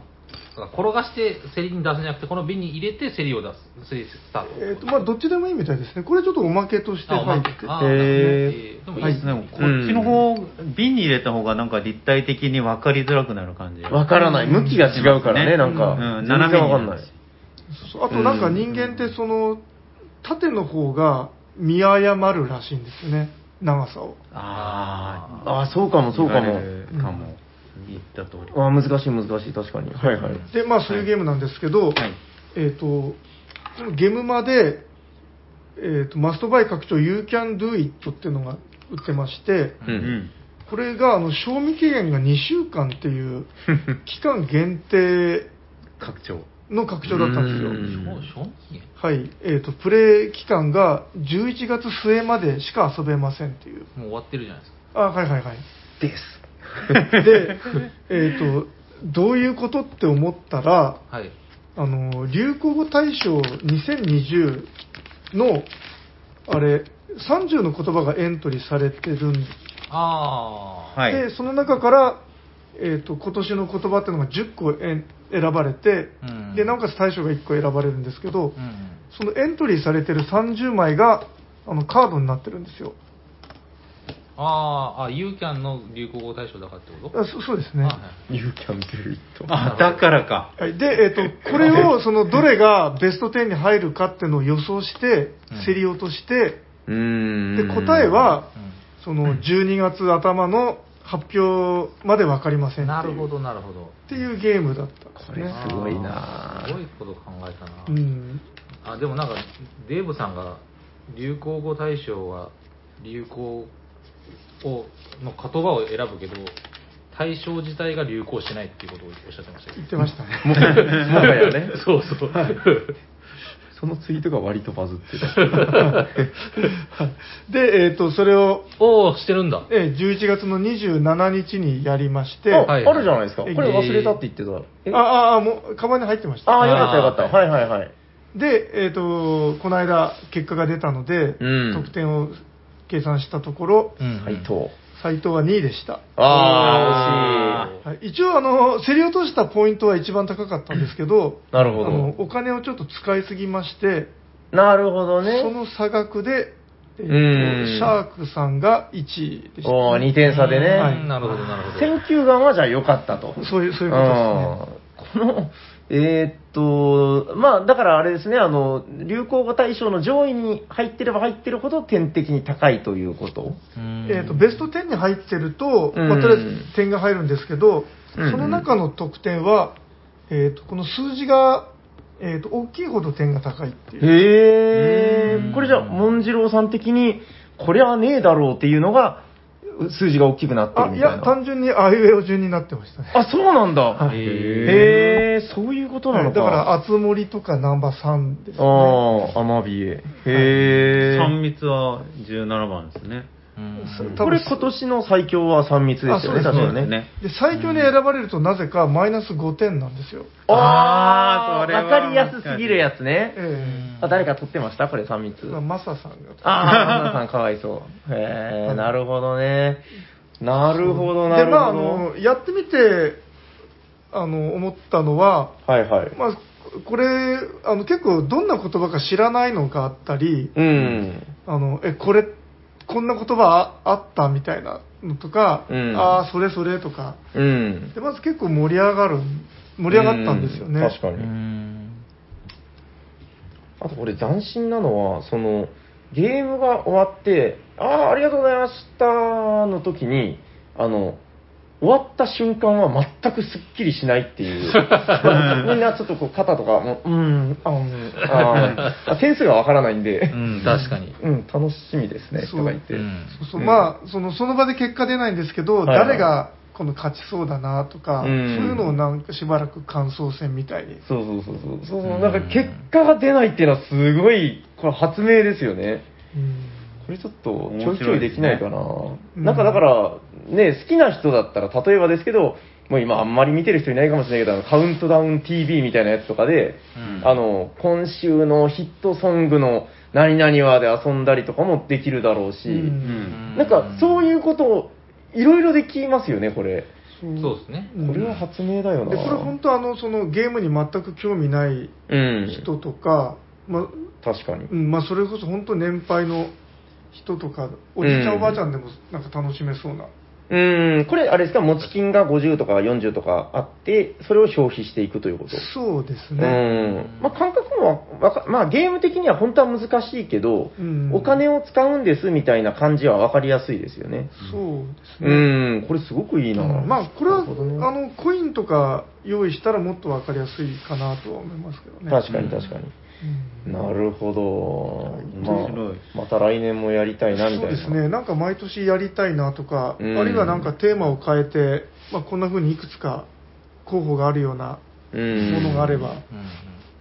だから転がして競りに出すんじゃなくて、この瓶に入れて競りを出す。競りスタート。えっ、と、まあ、どっちでもいいみたいですね。これちょっとおまけとして入ってて。けああへでもいいですね。こっちの方、瓶に入れた方がなんか立体的に分かりづらくなる感じ。わからない。向きが違うからね、なんか。うん全然わかんない。あとなんか人間ってその、縦の方が見誤るらしいんですよね。長さを。あああ、そうかも、あ、そうかも。言われるかも。言った通り。ああ、難しい、難しい、確かに。はいはい。で、まあそういうゲームなんですけど、はい。えっ、と、このゲームマで、えっ、と、マストバイ拡張 You Can Do It っていうのが売ってまして、う。うんん。これがあの賞味期限が2週間っていう <laughs> 期間限定拡張。の拡張だったんですよ。はい。えっ、と、プレイ期間が11月末までしか遊べませんっていう。もう終わってるじゃないですか。あ、はいはいはい。です。で、えっ、と、どういうことって思ったら、はい。あの、流行語大賞2020の、あれ、30の言葉がエントリーされてるんああ。はい。で、その中から、えっ、と、今年の言葉っていうのが10個えん選ばれて、うんで、なおかつ大賞が1個選ばれるんですけど、うん。そのエントリーされてる30枚が、あの、カードになってるんですよ。ああ、あ、ユーキャンの流行語大賞だからってこと？あそそうですね。あははい You can do it. あ、だからか。い、で、えっ、と、これを、その、どれがベスト10に入るかっていうのを予想してうん、競り落として、うーん。で、答えはうん、その、12月頭の発表まで分かりませんっていうなるほど、なるほど。っていうゲームだったこれね。すごいなすごいこと考えたな。うん。あ、でもなんか、デーブさんが、流行語大賞は、流行を、の言葉を選ぶけど、大賞自体が流行しないっていうことをおっしゃってましたけど。言ってましたね。も <laughs> はもはやね。<laughs> そうそう。そのツイートが割とバズってた。<laughs> で、えっ、と、それを、おおしてるんだ。えー11月の27日にやりまして、あ、あはいあるじゃないですか。こえれ忘れたって言ってた。えあ、あ、もう、カバンに入ってました。ああ、よかったよかった。はいはいはい。で、えっ、と、この間、結果が出たので、うん得点を計算したところ、うん斎藤。斉藤は2位でした。ああ、惜しい。はい、一応、あの、競り落としたポイントは一番高かったんですけど、なるほあのど。お金をちょっと使いすぎまして、なるほどね。その差額で、えうんシャークさんが1位でした、おー、2点差でね。うんなるほど、なるほど。選球眼はじゃあ良かったと。そういう、そういうことですね。うんこの、えーっと、まあ、だからあれですね、あの、流行語大賞の上位に入ってれば入ってるほど点的に高いということ。うん。えー、とベスト10に入ってると、うん。まあ、とりあえず点が入るんですけど、うん。その中の得点は、えー、とこの数字が、えー、と大きいほど点が高いっていう。うん。へえ、これじゃあ、モンジローさん的に、これはねえだろうっていうのが、数字が大きくなってるあいや、みたいな。単純にあいうえお順になってましたね。あ、そうなんだ。はいへえ、そういうことなのか。はいだから、あつ森とかナンバー3ですね。ああ、アマビエ。へえ。三密は17番ですね。これ今年の最強は3密ですよね、確かね。ね。で最強に選ばれるとなぜかマイナス5点なんですよ。ああ、あーそれはわかりやすすぎるやつね。誰か取ってましたこれ3密マサさんが。ああ、皆さんかわいそう。へえ、なるほどね。なるほど、なるで、まあ、あほど。の、やってみて、あの、思ったのは、はいはい。まあ、これ、あの、結構どんな言葉か知らないのがあったり、うん。あの、え、これ、こんな言葉ああったみたいなのとか、うんああ、それそれとか、うん。で、まず結構盛り上がる、盛り上がったんですよね。うん確かうに。んあとこれ斬新なのは、その、ゲームが終わって、ああ、ありがとうございましたの時に、あの、終わった瞬間は全くすっきりしないっていう。<laughs> みんなちょっとこう肩とかも、うーん、あうん、あー <laughs> 点数がわからないんでう、ん、確かに。うん、楽しみですね、そうとか言って。うんそうそううんまあその、その場で結果出ないんですけど、はいはい誰がこの勝ちそうだなとか、うんそういうのをなんかしばらく感想戦みたいに。そうそうそうそう。そうそううんなんか結果が出ないっていうのはすごい、これ発明ですよね。うんこれちょっとちょいちょいできないかな。うんなんかだから、ね、好きな人だったら、例えばですけど、もう今あんまり見てる人いないかもしれないけど、あのカウントダウン TV みたいなやつとかで、うんあの、今週のヒットソングの何々はで遊んだりとかもできるだろうし、うんうんなんかそういうことをいろいろできますよね、これ。そうそうですね。うんこれは発明だよな。でこれ本当あのそのゲームに全く興味ないうん。人とか、まあ確かにう。んまあ、それこそ本当年配の人とかおじいちゃん、うんおばあちゃんでもなんか楽しめそうな。うん、これ、あれですか、持ち金が50とか40とかあって、それを消費していくということ？そうですうね、ん。まあ、感覚もわか、まあ、ゲーム的には本当は難しいけど、うん。お金を使うんですみたいな感じは分かりやすいですよね。そうですうね、ん、これすごくいいな。うん。まあこれは、ね。あのコインとか用意したらもっと分かりやすいかなとは思いますけどね。確かに確かに。うんなるほど。まあ、また来年もやりたいなみたいな。そうですね、なんか毎年やりたいなとか、うんあるいはなんかテーマを変えて、まあ、こんな風にいくつか候補があるようなうん。ものがあれば、うん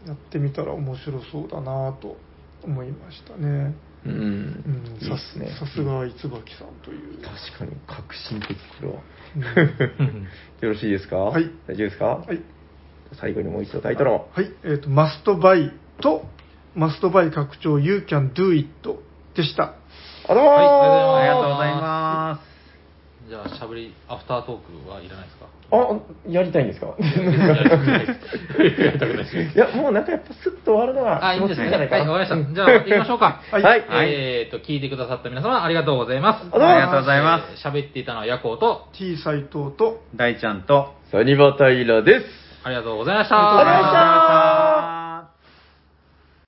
やってみたら面白そうだなと思いましたね。うん。うん、さすね。さすが椿さんという。確かに、革新的、これは。うん <laughs> よろしいですか？はい大丈夫ですか？はい、最後にもう一度タイトルを。はい、えっ、と、マストバイと、マストバイ拡張 You can do it でした。あどうもーはいありがとうごあざいまじゃあ、しゃべり、アフタートークはいらないですか？あ、やりたいんですか？やりたくないです。<laughs> やもうなんかやっぱスッと終わるのがあ、いいんですね。はい、気持ちいいんじゃないかな。わかりました。じゃあ、行きましょうか。はいはいえーと、聞いてくださった皆様、ありがとうございます。あどうもありがとうございますえー喋っていたのはヤコウと、T 斎藤と、大ちゃんと、サニバタイラです。ありがとうございました。ありがとうございました